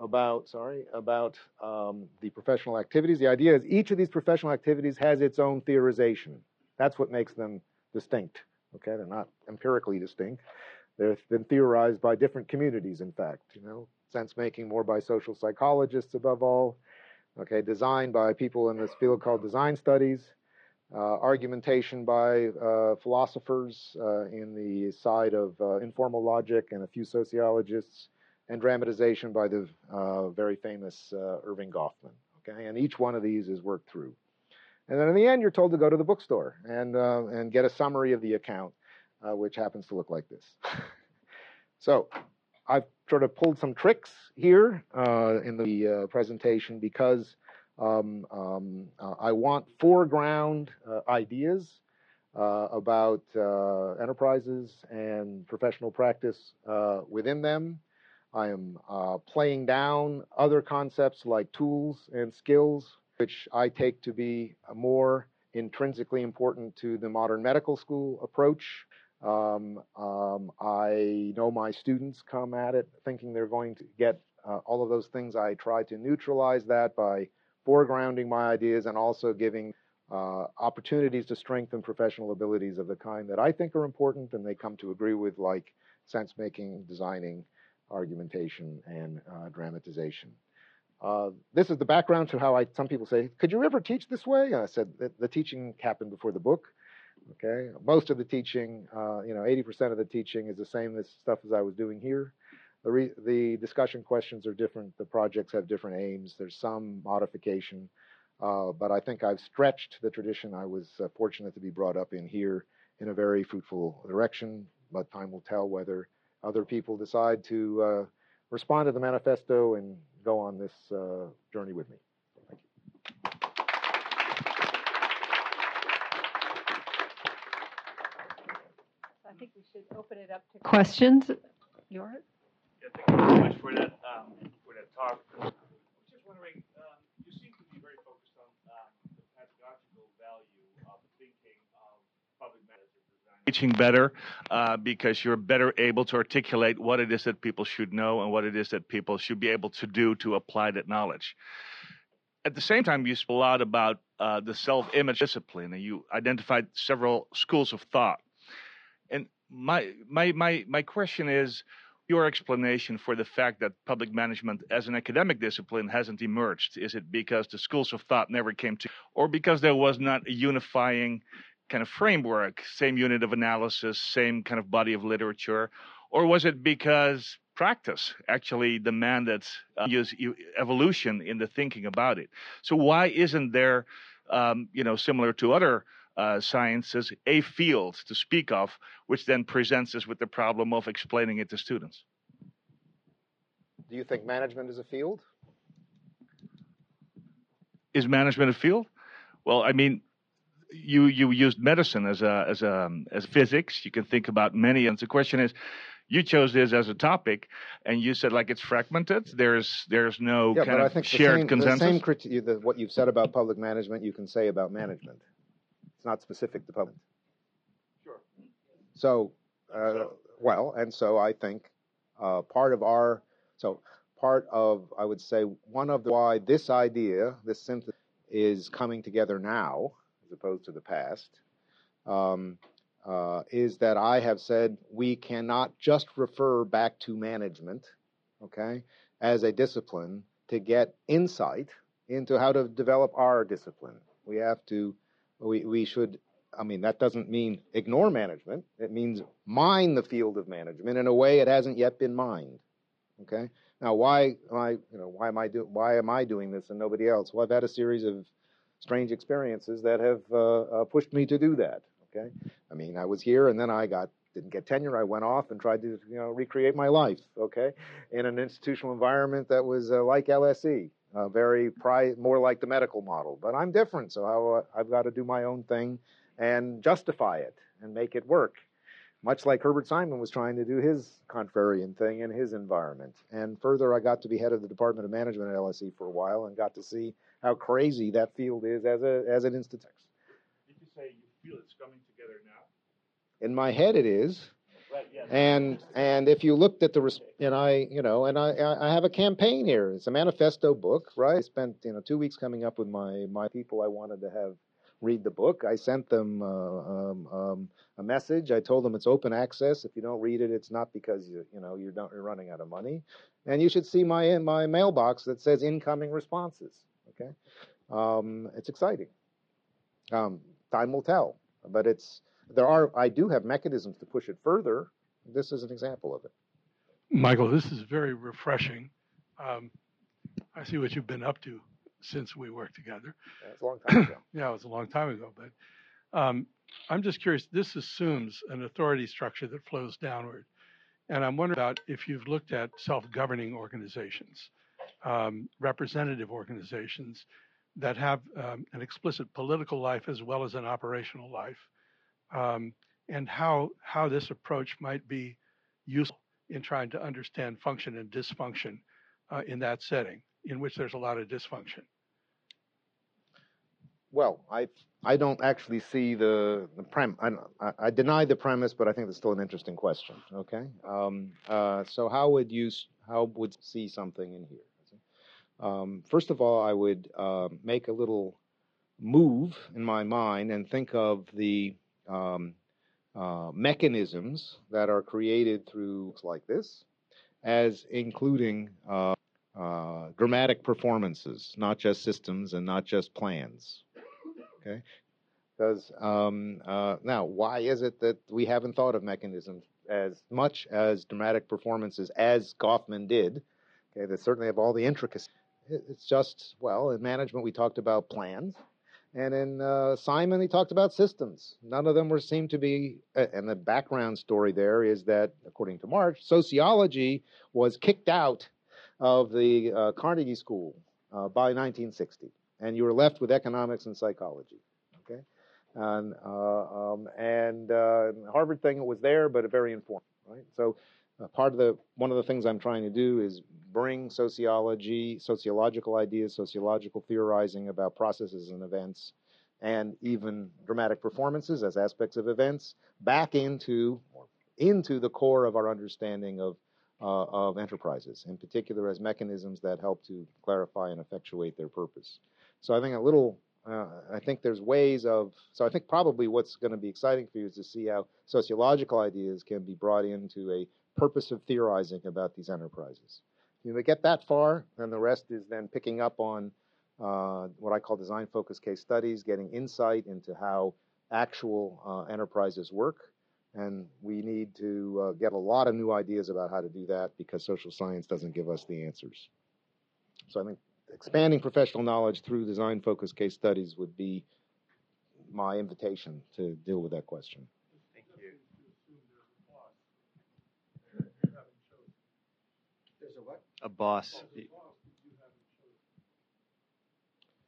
about, sorry, about um, the professional activities. The idea is each of these professional activities has its own theorization. That's what makes them distinct. Okay, they're not empirically distinct. They've been theorized by different communities, in fact, you know, sense making more by social psychologists above all, okay, design by people in this field called design studies, uh, argumentation by uh, philosophers uh, in the side of uh, informal logic and a few sociologists, and dramatization by the uh, very famous uh, Erving Goffman. Okay, and each one of these is worked through. And then in the end, you're told to go to the bookstore and, and get a summary of the account uh, which happens to look like this. [laughs] so I've sort of pulled some tricks here uh, in the uh, presentation because um, um, uh, I want foreground uh, ideas uh, about enterprises and professional practice within them. I am playing down other concepts like tools and skills, which I take to be more intrinsically important to the modern medical school approach um, um, I know my students come at it thinking they're going to get uh, all of those things. I try to neutralize that by foregrounding my ideas and also giving uh, opportunities to strengthen professional abilities of the kind that I think are important and they come to agree with, like sense making, designing, argumentation and uh, dramatization. Uh, this is the background to how I. Some people say, "Could you ever teach this way?" I said, "The, the teaching happened before the book." Okay, most of the teaching, uh, you know, 80% of the teaching is the same as stuff as I was doing here. The, re- the discussion questions are different. The projects have different aims. There's some modification, uh, but I think I've stretched the tradition I was uh, fortunate to be brought up in here in a very fruitful direction. But time will tell whether other people decide to uh, respond to the manifesto and go on this uh, journey with me. Thank you. I think we should open it up to questions. Yours? Yeah, thank you very much for that, um, for that talk. I was just wondering, um, you seem to be very focused on um, the pedagogical value of thinking of public management design. Teaching better uh, because you're better able to articulate what it is that people should know and what it is that people should be able to do to apply that knowledge. At the same time, you spoke a lot about uh, the self-image discipline, and you identified several schools of thought. And my my my my question is your explanation for the fact that public management as an academic discipline hasn't emerged? Is it because the schools of thought never came to, or because there was not a unifying kind of framework, same unit of analysis, same kind of body of literature, or was it because practice actually demanded uh, evolution in the thinking about it? So why isn't there, um, you know, similar to other uh, sciences a field to speak of, which then presents us with the problem of explaining it to students. Do you think management is a field? Is management a field? Well, I mean, you you used medicine as a as a as physics. You can think about many, and the question is, you chose this as a topic, and you said like it's fragmented. There's there's no yeah, kind but of I think shared the same, consensus. The same criti- the, what you've said about public management, you can say about management. It's not specific to public. Sure. So, uh, well, and so I think uh, part of our, so part of, I would say, one of the why this idea, this synthesis, is coming together now, as opposed to the past, um, uh, is that I have said we cannot just refer back to management, okay, as a discipline to get insight into how to develop our discipline. We have to we, we should I mean, that doesn't mean ignore management. It means mine the field of management in a way it hasn't yet been mined. Okay. Now, why am I, you know, why am I do, why am I doing this and nobody else? Well, I've had a series of strange experiences that have uh, uh, pushed me to do that. Okay. I mean, I was here and then I got didn't get tenure. I went off and tried to, you know, recreate my life. Okay, in an institutional environment that was uh, like LSE uh, very pri- more like the medical model. But I'm different, so I, I've got to do my own thing and justify it and make it work. Much like Herbert Simon was trying to do his contrarian thing in his environment. And further, I got to be head of the Department of Management at LSE for a while and got to see how crazy that field is as a as an institute. Did you say you feel it's coming together now? In my head, it is. Right, yes. And and if you looked at the and I you know and I I have a campaign here. It's a manifesto book, right? I spent you know two weeks coming up with my my people I wanted to have read the book. I sent them uh, um, um, a message. I told them it's open access. If you don't read it, it's not because you you know you're not you're running out of money. And you should see my my mailbox that says incoming responses. Okay, um, it's exciting. Um, time will tell, but it's there are I do have mechanisms to push it further. This is an example of it. Michael, this is very refreshing. Um, I see what you've been up to since we worked together. Yeah, it's a long time ago. [clears throat] yeah, it was a long time ago, but um, I'm just curious. This assumes an authority structure that flows downward, and I'm wondering about if you've looked at self-governing organizations, um, representative organizations that have um, an explicit political life as well as an operational life um, and how how this approach might be useful in trying to understand function and dysfunction uh, in that setting, in which there's a lot of dysfunction. Well, I I don't actually see the the prem. I, I, deny the premise, but I think it's still an interesting question. Okay, um, uh, so how would you how would see something in here? Um, first of all, I would uh, make a little move in my mind and think of the um, uh, mechanisms that are created through like this as including uh, dramatic performances, not just systems and not just plans. Okay? Because um, uh, now, why is it that we haven't thought of mechanisms as much as dramatic performances as Goffman did? Okay, they certainly have all the intricacies. It's just, well, in management, we talked about plans. And in uh, Simon, he talked about systems. None of them were seem to be. And the background story there is that, according to March, sociology was kicked out of the uh, Carnegie School uh, by 1960, and you were left with economics and psychology. Okay, and uh, um, and uh, Harvard thing was there, but very informal. Right, so. Uh, part of the one of the things I'm trying to do is bring sociology, sociological ideas, sociological theorizing about processes and events, and even dramatic performances as aspects of events back into into the core of our understanding of uh, of enterprises, in particular as mechanisms that help to clarify and effectuate their purpose. So I think a little, uh, I think there's ways of, so I think probably what's going to be exciting for you is to see how sociological ideas can be brought into a purpose of theorizing about these enterprises. You know, get that far, and the rest is then picking up on uh, what I call design focused case studies, getting insight into how actual uh, enterprises work, and we need to uh, get a lot of new ideas about how to do that because social science doesn't give us the answers. So I think expanding professional knowledge through design focused case studies would be my invitation to deal with that question. Thank you. There's a what? A boss.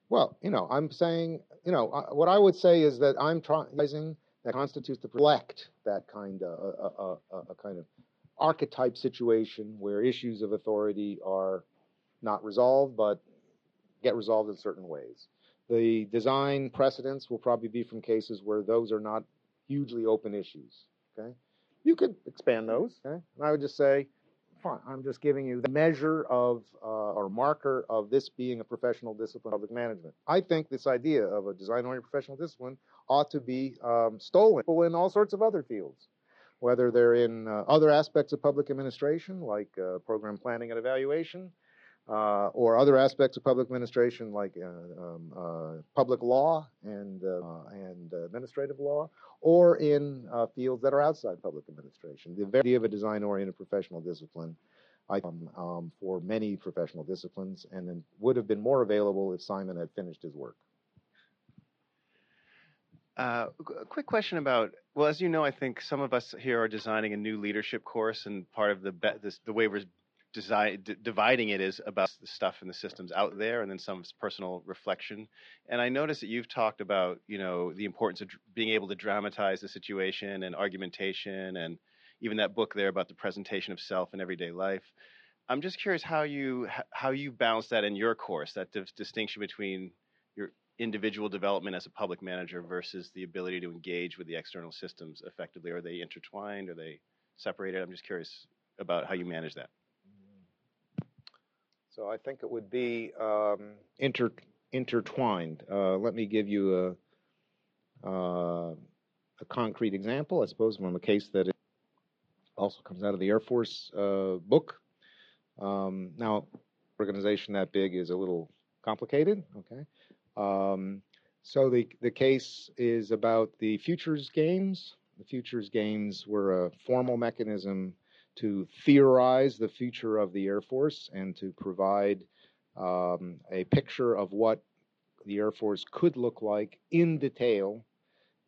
Well, you know, I'm saying, you know, uh, what I would say is that I'm trying that constitutes to reflect that kind of a, a, a, a, kind of archetype situation where issues of authority are not resolved but get resolved in certain ways. The design precedents will probably be from cases where those are not hugely open issues. Okay, you could expand those. Okay, and I would just say, fine. I'm just giving you the measure of uh, or marker of this being a professional discipline, of public management. I think this idea of a design-oriented professional discipline ought to be um, stolen in all sorts of other fields, whether they're in uh, other aspects of public administration, like uh, program planning and evaluation, uh, or other aspects of public administration, like uh, um, uh, public law and uh, and administrative law, or in fields that are outside public administration. The idea of a design-oriented professional discipline. Um, um, for many professional disciplines, and then would have been more available if Simon had finished his work. Uh, a quick question about well, as you know, I think some of us here are designing a new leadership course, and part of the be- this, the way we're design, d- dividing it is about the stuff and the systems out there, and then some personal reflection. And I notice that you've talked about you know the importance of dr- being able to dramatize the situation and argumentation, and even that book there about the presentation of self in everyday life. I'm just curious how you how you balance that in your course, that d- distinction between your individual development as a public manager versus the ability to engage with the external systems effectively? Are they intertwined? Are they separated? I'm just curious about how you manage that. So I think it would be um, inter, intertwined. Uh, let me give you a, uh, a concrete example, I suppose, from a case that also comes out of the Air Force uh, book. Um, now, organization that big is a little complicated, okay? Um, so the the case is about the futures games. The futures games were a formal mechanism to theorize the future of the Air Force and to provide um, a picture of what the Air Force could look like in detail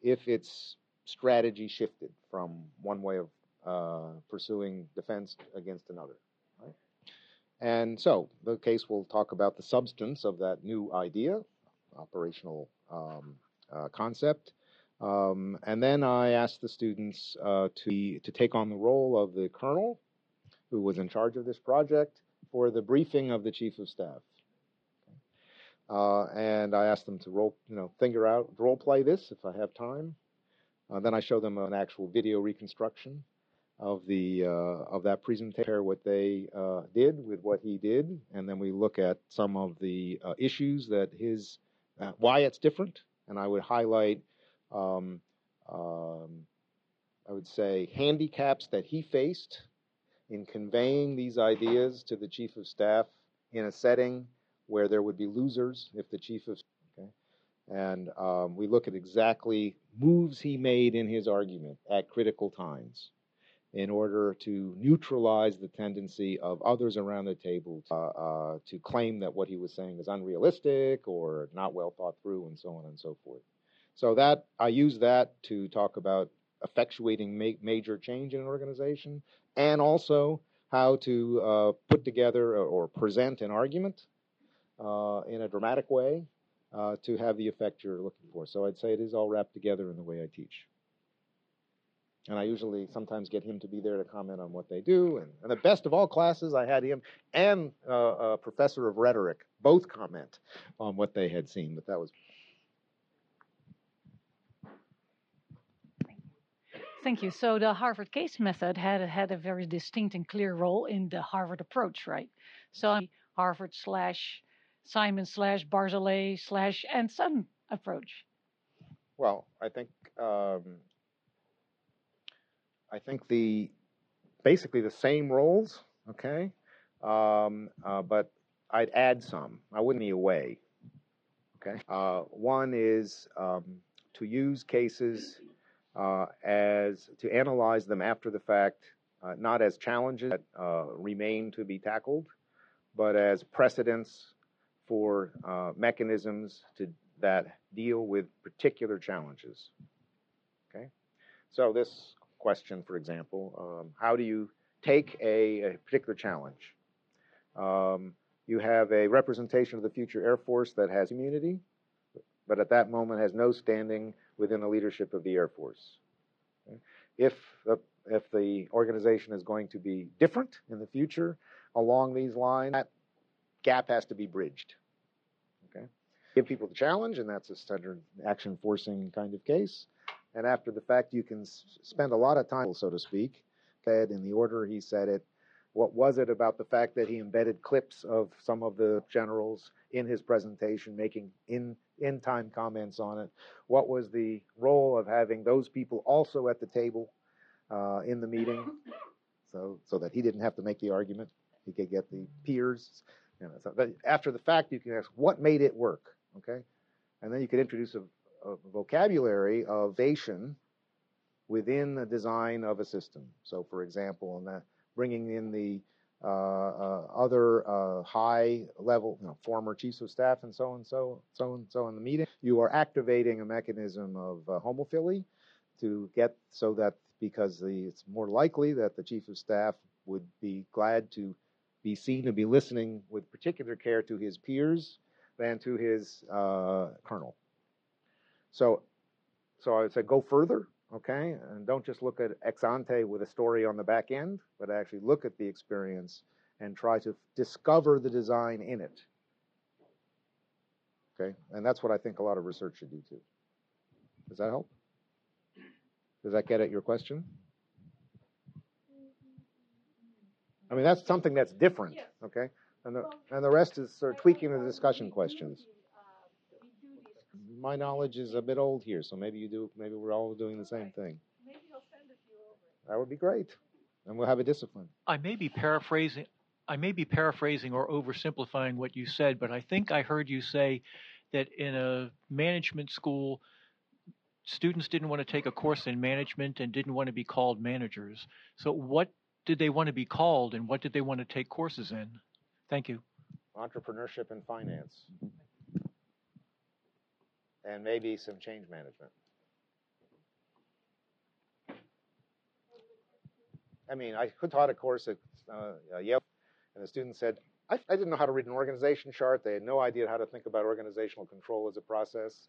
if its strategy shifted from one way of uh, pursuing defense against another. And so the case will talk about the substance of that new idea, operational um, uh, concept. Um, and then I asked the students uh, to, to take on the role of the colonel who was in charge of this project for the briefing of the chief of staff. Uh, and I asked them to role, you know, figure out, role play this if I have time. Uh, then I show them an actual video reconstruction of the uh, of that presentation, what they uh, did with what he did, and then we look at some of the uh, issues that his uh, why it's different, and I would highlight, um, um, I would say, handicaps that he faced in conveying these ideas to the chief of staff in a setting where there would be losers if the chief of okay, and um, we look at exactly moves he made in his argument at critical times in order to neutralize the tendency of others around the table to, uh, uh, to claim that what he was saying is unrealistic or not well thought through and so on and so forth. So that I use that to talk about effectuating ma- major change in an organization and also how to uh, put together or, present an argument uh, in a dramatic way uh, to have the effect you're looking for. So I'd say it is all wrapped together in the way I teach. And I usually sometimes get him to be there to comment on what they do. And, and the best of all classes, I had him and uh, a professor of rhetoric both comment on what they had seen. But that was Thank you. So the Harvard case method had had a very distinct and clear role in the Harvard approach, right? So Harvard slash Simon slash Barzelay slash and Son approach. Well, I think um, I think the basically the same roles, okay, um, uh, but I'd add some. I wouldn't be away. Okay. Uh, one is um, to use cases uh, as to analyze them after the fact, uh, not as challenges that uh, remain to be tackled, but as precedents for uh, mechanisms to that deal with particular challenges. Okay, so this question, for example, um, how do you take a, a particular challenge? Um, you have a representation of the future Air Force that has immunity, but at that moment has no standing within the leadership of the Air Force. If the if the organization is going to be different in the future along these lines, that gap has to be bridged. Okay, give people the challenge, and that's a standard action forcing kind of case. And after the fact, you can spend a lot of time, so to speak, said in the order he said it. What was it about the fact that he embedded clips of some of the generals in his presentation, making in in time comments on it. What was the role of having those people also at the table uh, in the meeting, so so that he didn't have to make the argument, he could get the peers. You know, so after the fact, you can ask what made it work, okay, and then you could introduce a, a vocabulary of Asian within the design of a system. So, for example, in bringing in the other uh, high level, you know, former chiefs of staff and so and so, so and so in the meeting, you are activating a mechanism of homophily to get so that because the, it's more likely that the chief of staff would be glad to be seen to be listening with particular care to his peers than to his uh, colonel. So, so I would say go further okay? And don't just look at ex ante with a story on the back end, but actually look at the experience and try to discover the design in it. Okay? And that's what I think a lot of research should do too. Does that help? Does that get at your question? I mean, that's something that's different, okay? And the, and the rest is sort of tweaking the discussion questions my knowledge is a bit old here, so maybe you do. Maybe we're all doing the same thing. Maybe he'll send a few over. That would be great, and we'll have a discipline. I may be paraphrasing. I may be paraphrasing or oversimplifying what you said, but I think I heard you say that in a management school, students didn't want to take a course in management and didn't want to be called managers. So, what did they want to be called, and what did they want to take courses in? Thank you. Entrepreneurship and finance and maybe some change management. I mean, I taught a course at uh, Yale, and the student said, I, I, didn't know how to read an organization chart. They had no idea how to think about organizational control as a process.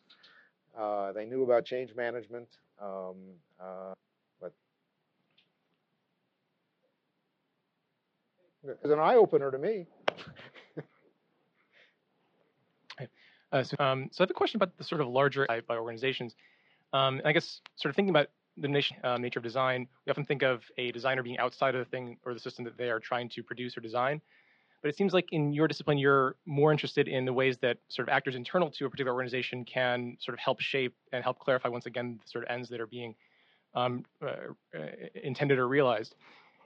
Uh, they knew about change management, um, uh, but it was an eye opener to me. Uh, so, um, so I have a question about the sort of larger by, organizations. Um, I guess sort of thinking about the nation, uh, nature of design, we often think of a designer being outside of the thing or the system that they are trying to produce or design. But it seems like in your discipline, you're more interested in the ways that sort of actors internal to a particular organization can sort of help shape and help clarify once again the sort of ends that are being um, uh, uh intended or realized.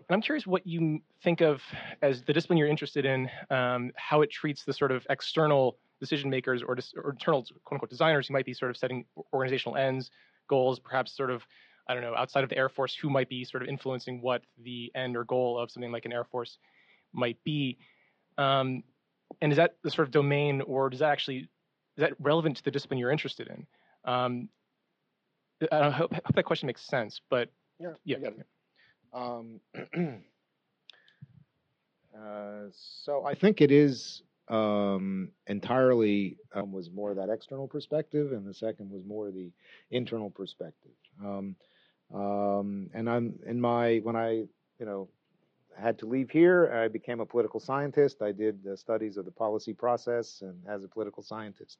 And I'm curious what you think of as the discipline you're interested in, um, how it treats the sort of external decision makers or, dis- or internal quote unquote designers who might be sort of setting organizational ends, goals, perhaps sort of I don't know outside of the Air Force who might be sort of influencing what the end or goal of something like an Air Force might be. Um, and is that the sort of domain, or does that actually is that relevant to the discipline you're interested in? Um, I hope, hope, that question makes sense, but yeah, yeah. Um, [clears throat] uh, so I think it is um, entirely um, was more that external perspective, and the second was more the internal perspective. Um, um, and I'm in my when I you know had to leave here, I became a political scientist. I did studies of the policy process and as a political scientist.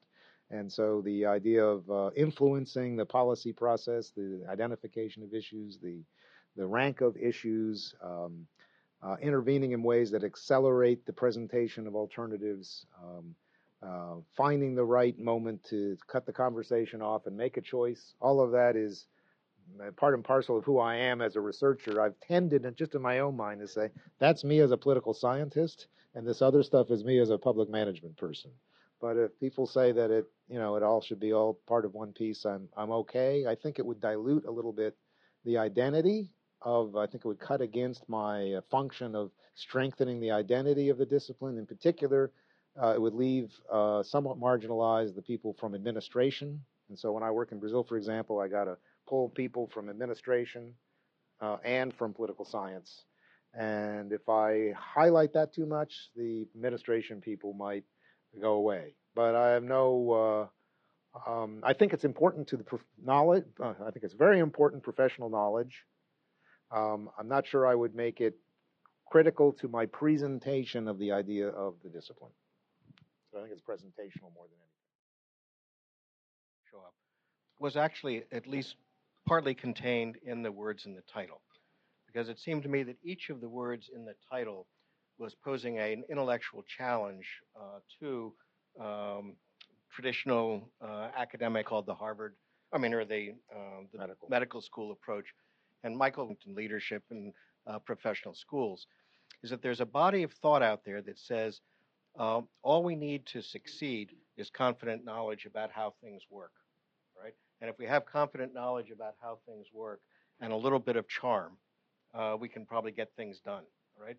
And so the idea of uh, influencing the policy process, the identification of issues, the the rank of issues, um, uh, intervening in ways that accelerate the presentation of alternatives, um, uh, finding the right moment to cut the conversation off and make a choice. All of that is part and parcel of who I am as a researcher. I've tended, just in my own mind, to say that's me as a political scientist, and this other stuff is me as a public management person. But if people say that it, you know, it all should be all part of one piece, I'm I'm okay. I think it would dilute a little bit the identity of. I think it would cut against my uh, function of strengthening the identity of the discipline. In particular, uh, it would leave uh, somewhat marginalized the people from administration. And so when I work in Brazil, for example, I got to pull people from administration uh, and from political science. And if I highlight that too much, the administration people might go away. But I have no. Uh, um, I think it's important to the prof- knowledge. Uh, I think it's very important professional knowledge. Um, I'm not sure I would make it critical to my presentation of the idea of the discipline. So I think it's presentational more than anything. Show up was actually at least partly contained in the words in the title, because it seemed to me that each of the words in the title was posing an intellectual challenge uh, to um, traditional uh, academic called the Harvard, I mean, or the, uh, the medical. medical. school approach, and Michael leadership in uh, professional schools, is that there's a body of thought out there that says um, all we need to succeed is confident knowledge about how things work, right? And if we have confident knowledge about how things work and a little bit of charm, uh, we can probably get things done, right?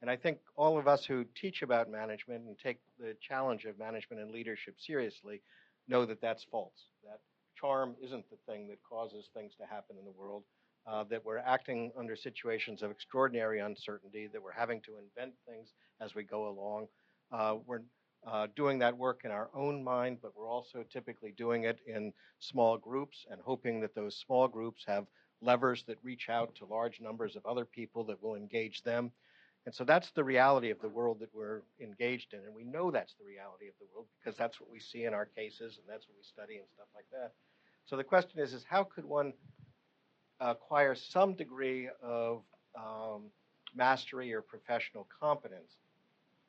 And I think all of us who teach about management and take the challenge of management and leadership seriously know that that's false. That charm isn't the thing that causes things to happen in the world. Uh, that we're acting under situations of extraordinary uncertainty, that we're having to invent things as we go along. Uh, we're uh, doing that work in our own mind, but we're also typically doing it in small groups and hoping that those small groups have levers that reach out to large numbers of other people that will engage them. And so that's the reality of the world that we're engaged in. And we know that's the reality of the world because that's what we see in our cases and that's what we study and stuff like that. So the question is, is how could one acquire some degree of um, mastery or professional competence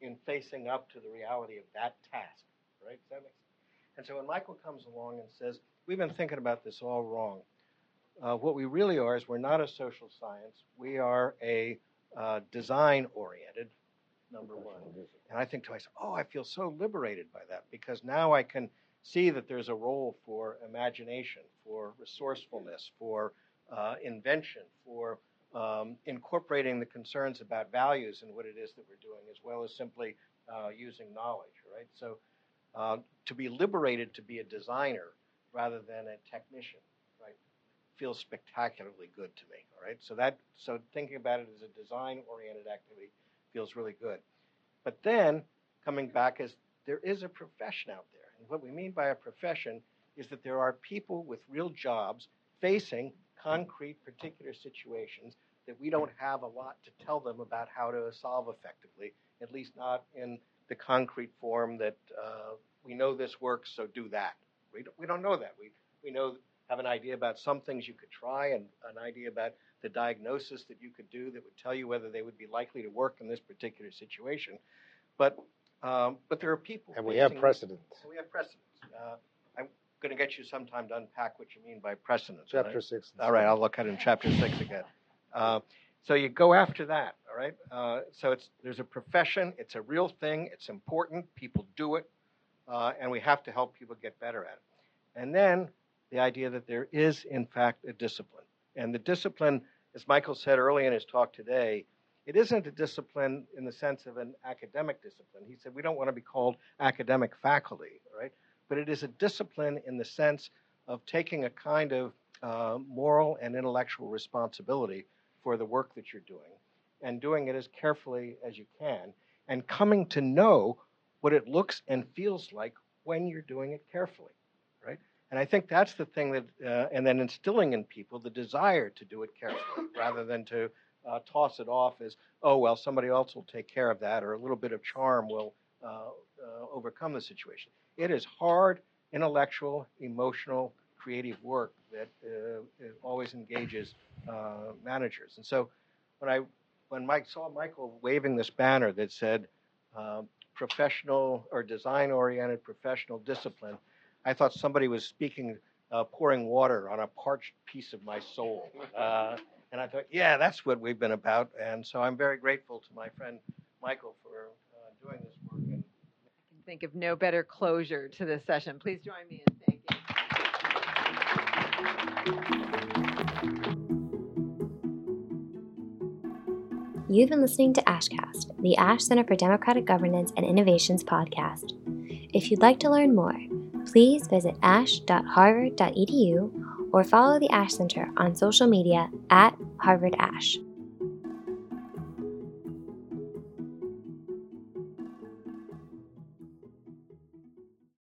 in facing up to the reality of that task, right? Does that make sense? And so when Michael comes along and says, we've been thinking about this all wrong, uh, what we really are is we're not a social science. We are a uh, design oriented, number one. And I think to myself, oh, I feel so liberated by that because now I can see that there's a role for imagination, for resourcefulness, for uh, invention, for um, incorporating the concerns about values and what it is that we're doing, as well as simply uh, using knowledge, right? So uh, to be liberated to be a designer rather than a technician right, feels spectacularly good to me. All right, so that so thinking about it as a design-oriented activity feels really good. But then coming back as there is a profession out there, and what we mean by a profession is that there are people with real jobs facing concrete particular situations that we don't have a lot to tell them about how to solve effectively, at least not in the concrete form that uh, we know this works, so do that. We don't, we don't know that. We, we know have an idea about some things you could try and an idea about the diagnosis that you could do that would tell you whether they would be likely to work in this particular situation. But um, but there are people. And we have precedents. We have precedents. Uh, going to get you sometime to unpack what you mean by precedents. Chapter right? six. All right, I'll look at it in chapter six again. Uh, So you go after that, all right? Uh, so it's there's a profession, it's a real thing, it's important, people do it, uh, and we have to help people get better at it. And then the idea that there is, in fact, a discipline. And the discipline, as Michael said early in his talk today, it isn't a discipline in the sense of an academic discipline. He said we don't want to be called academic faculty, right? But it is a discipline in the sense of taking a kind of uh, moral and intellectual responsibility for the work that you're doing and doing it as carefully as you can and coming to know what it looks and feels like when you're doing it carefully, right? And I think that's the thing that, uh, and then instilling in people the desire to do it carefully [coughs] rather than to uh, toss it off as, oh, well, somebody else will take care of that or a little bit of charm will uh, uh overcome the situation. It is hard, intellectual, emotional, creative work that uh, always engages uh, managers. And so when I when Mike saw Michael waving this banner that said uh, professional or design oriented professional discipline, I thought somebody was speaking, uh, pouring water on a parched piece of my soul. Uh, and I thought, yeah, that's what we've been about. And so I'm very grateful to my friend Michael for uh, doing this work. And I can think of no better closure to this session. Please join me in thanking. You've been listening to ASHcast, the Ash Center for Democratic Governance and Innovations podcast. If you'd like to learn more, please visit ash.harvard.edu or follow the Ash Center on social media at Harvard Ash.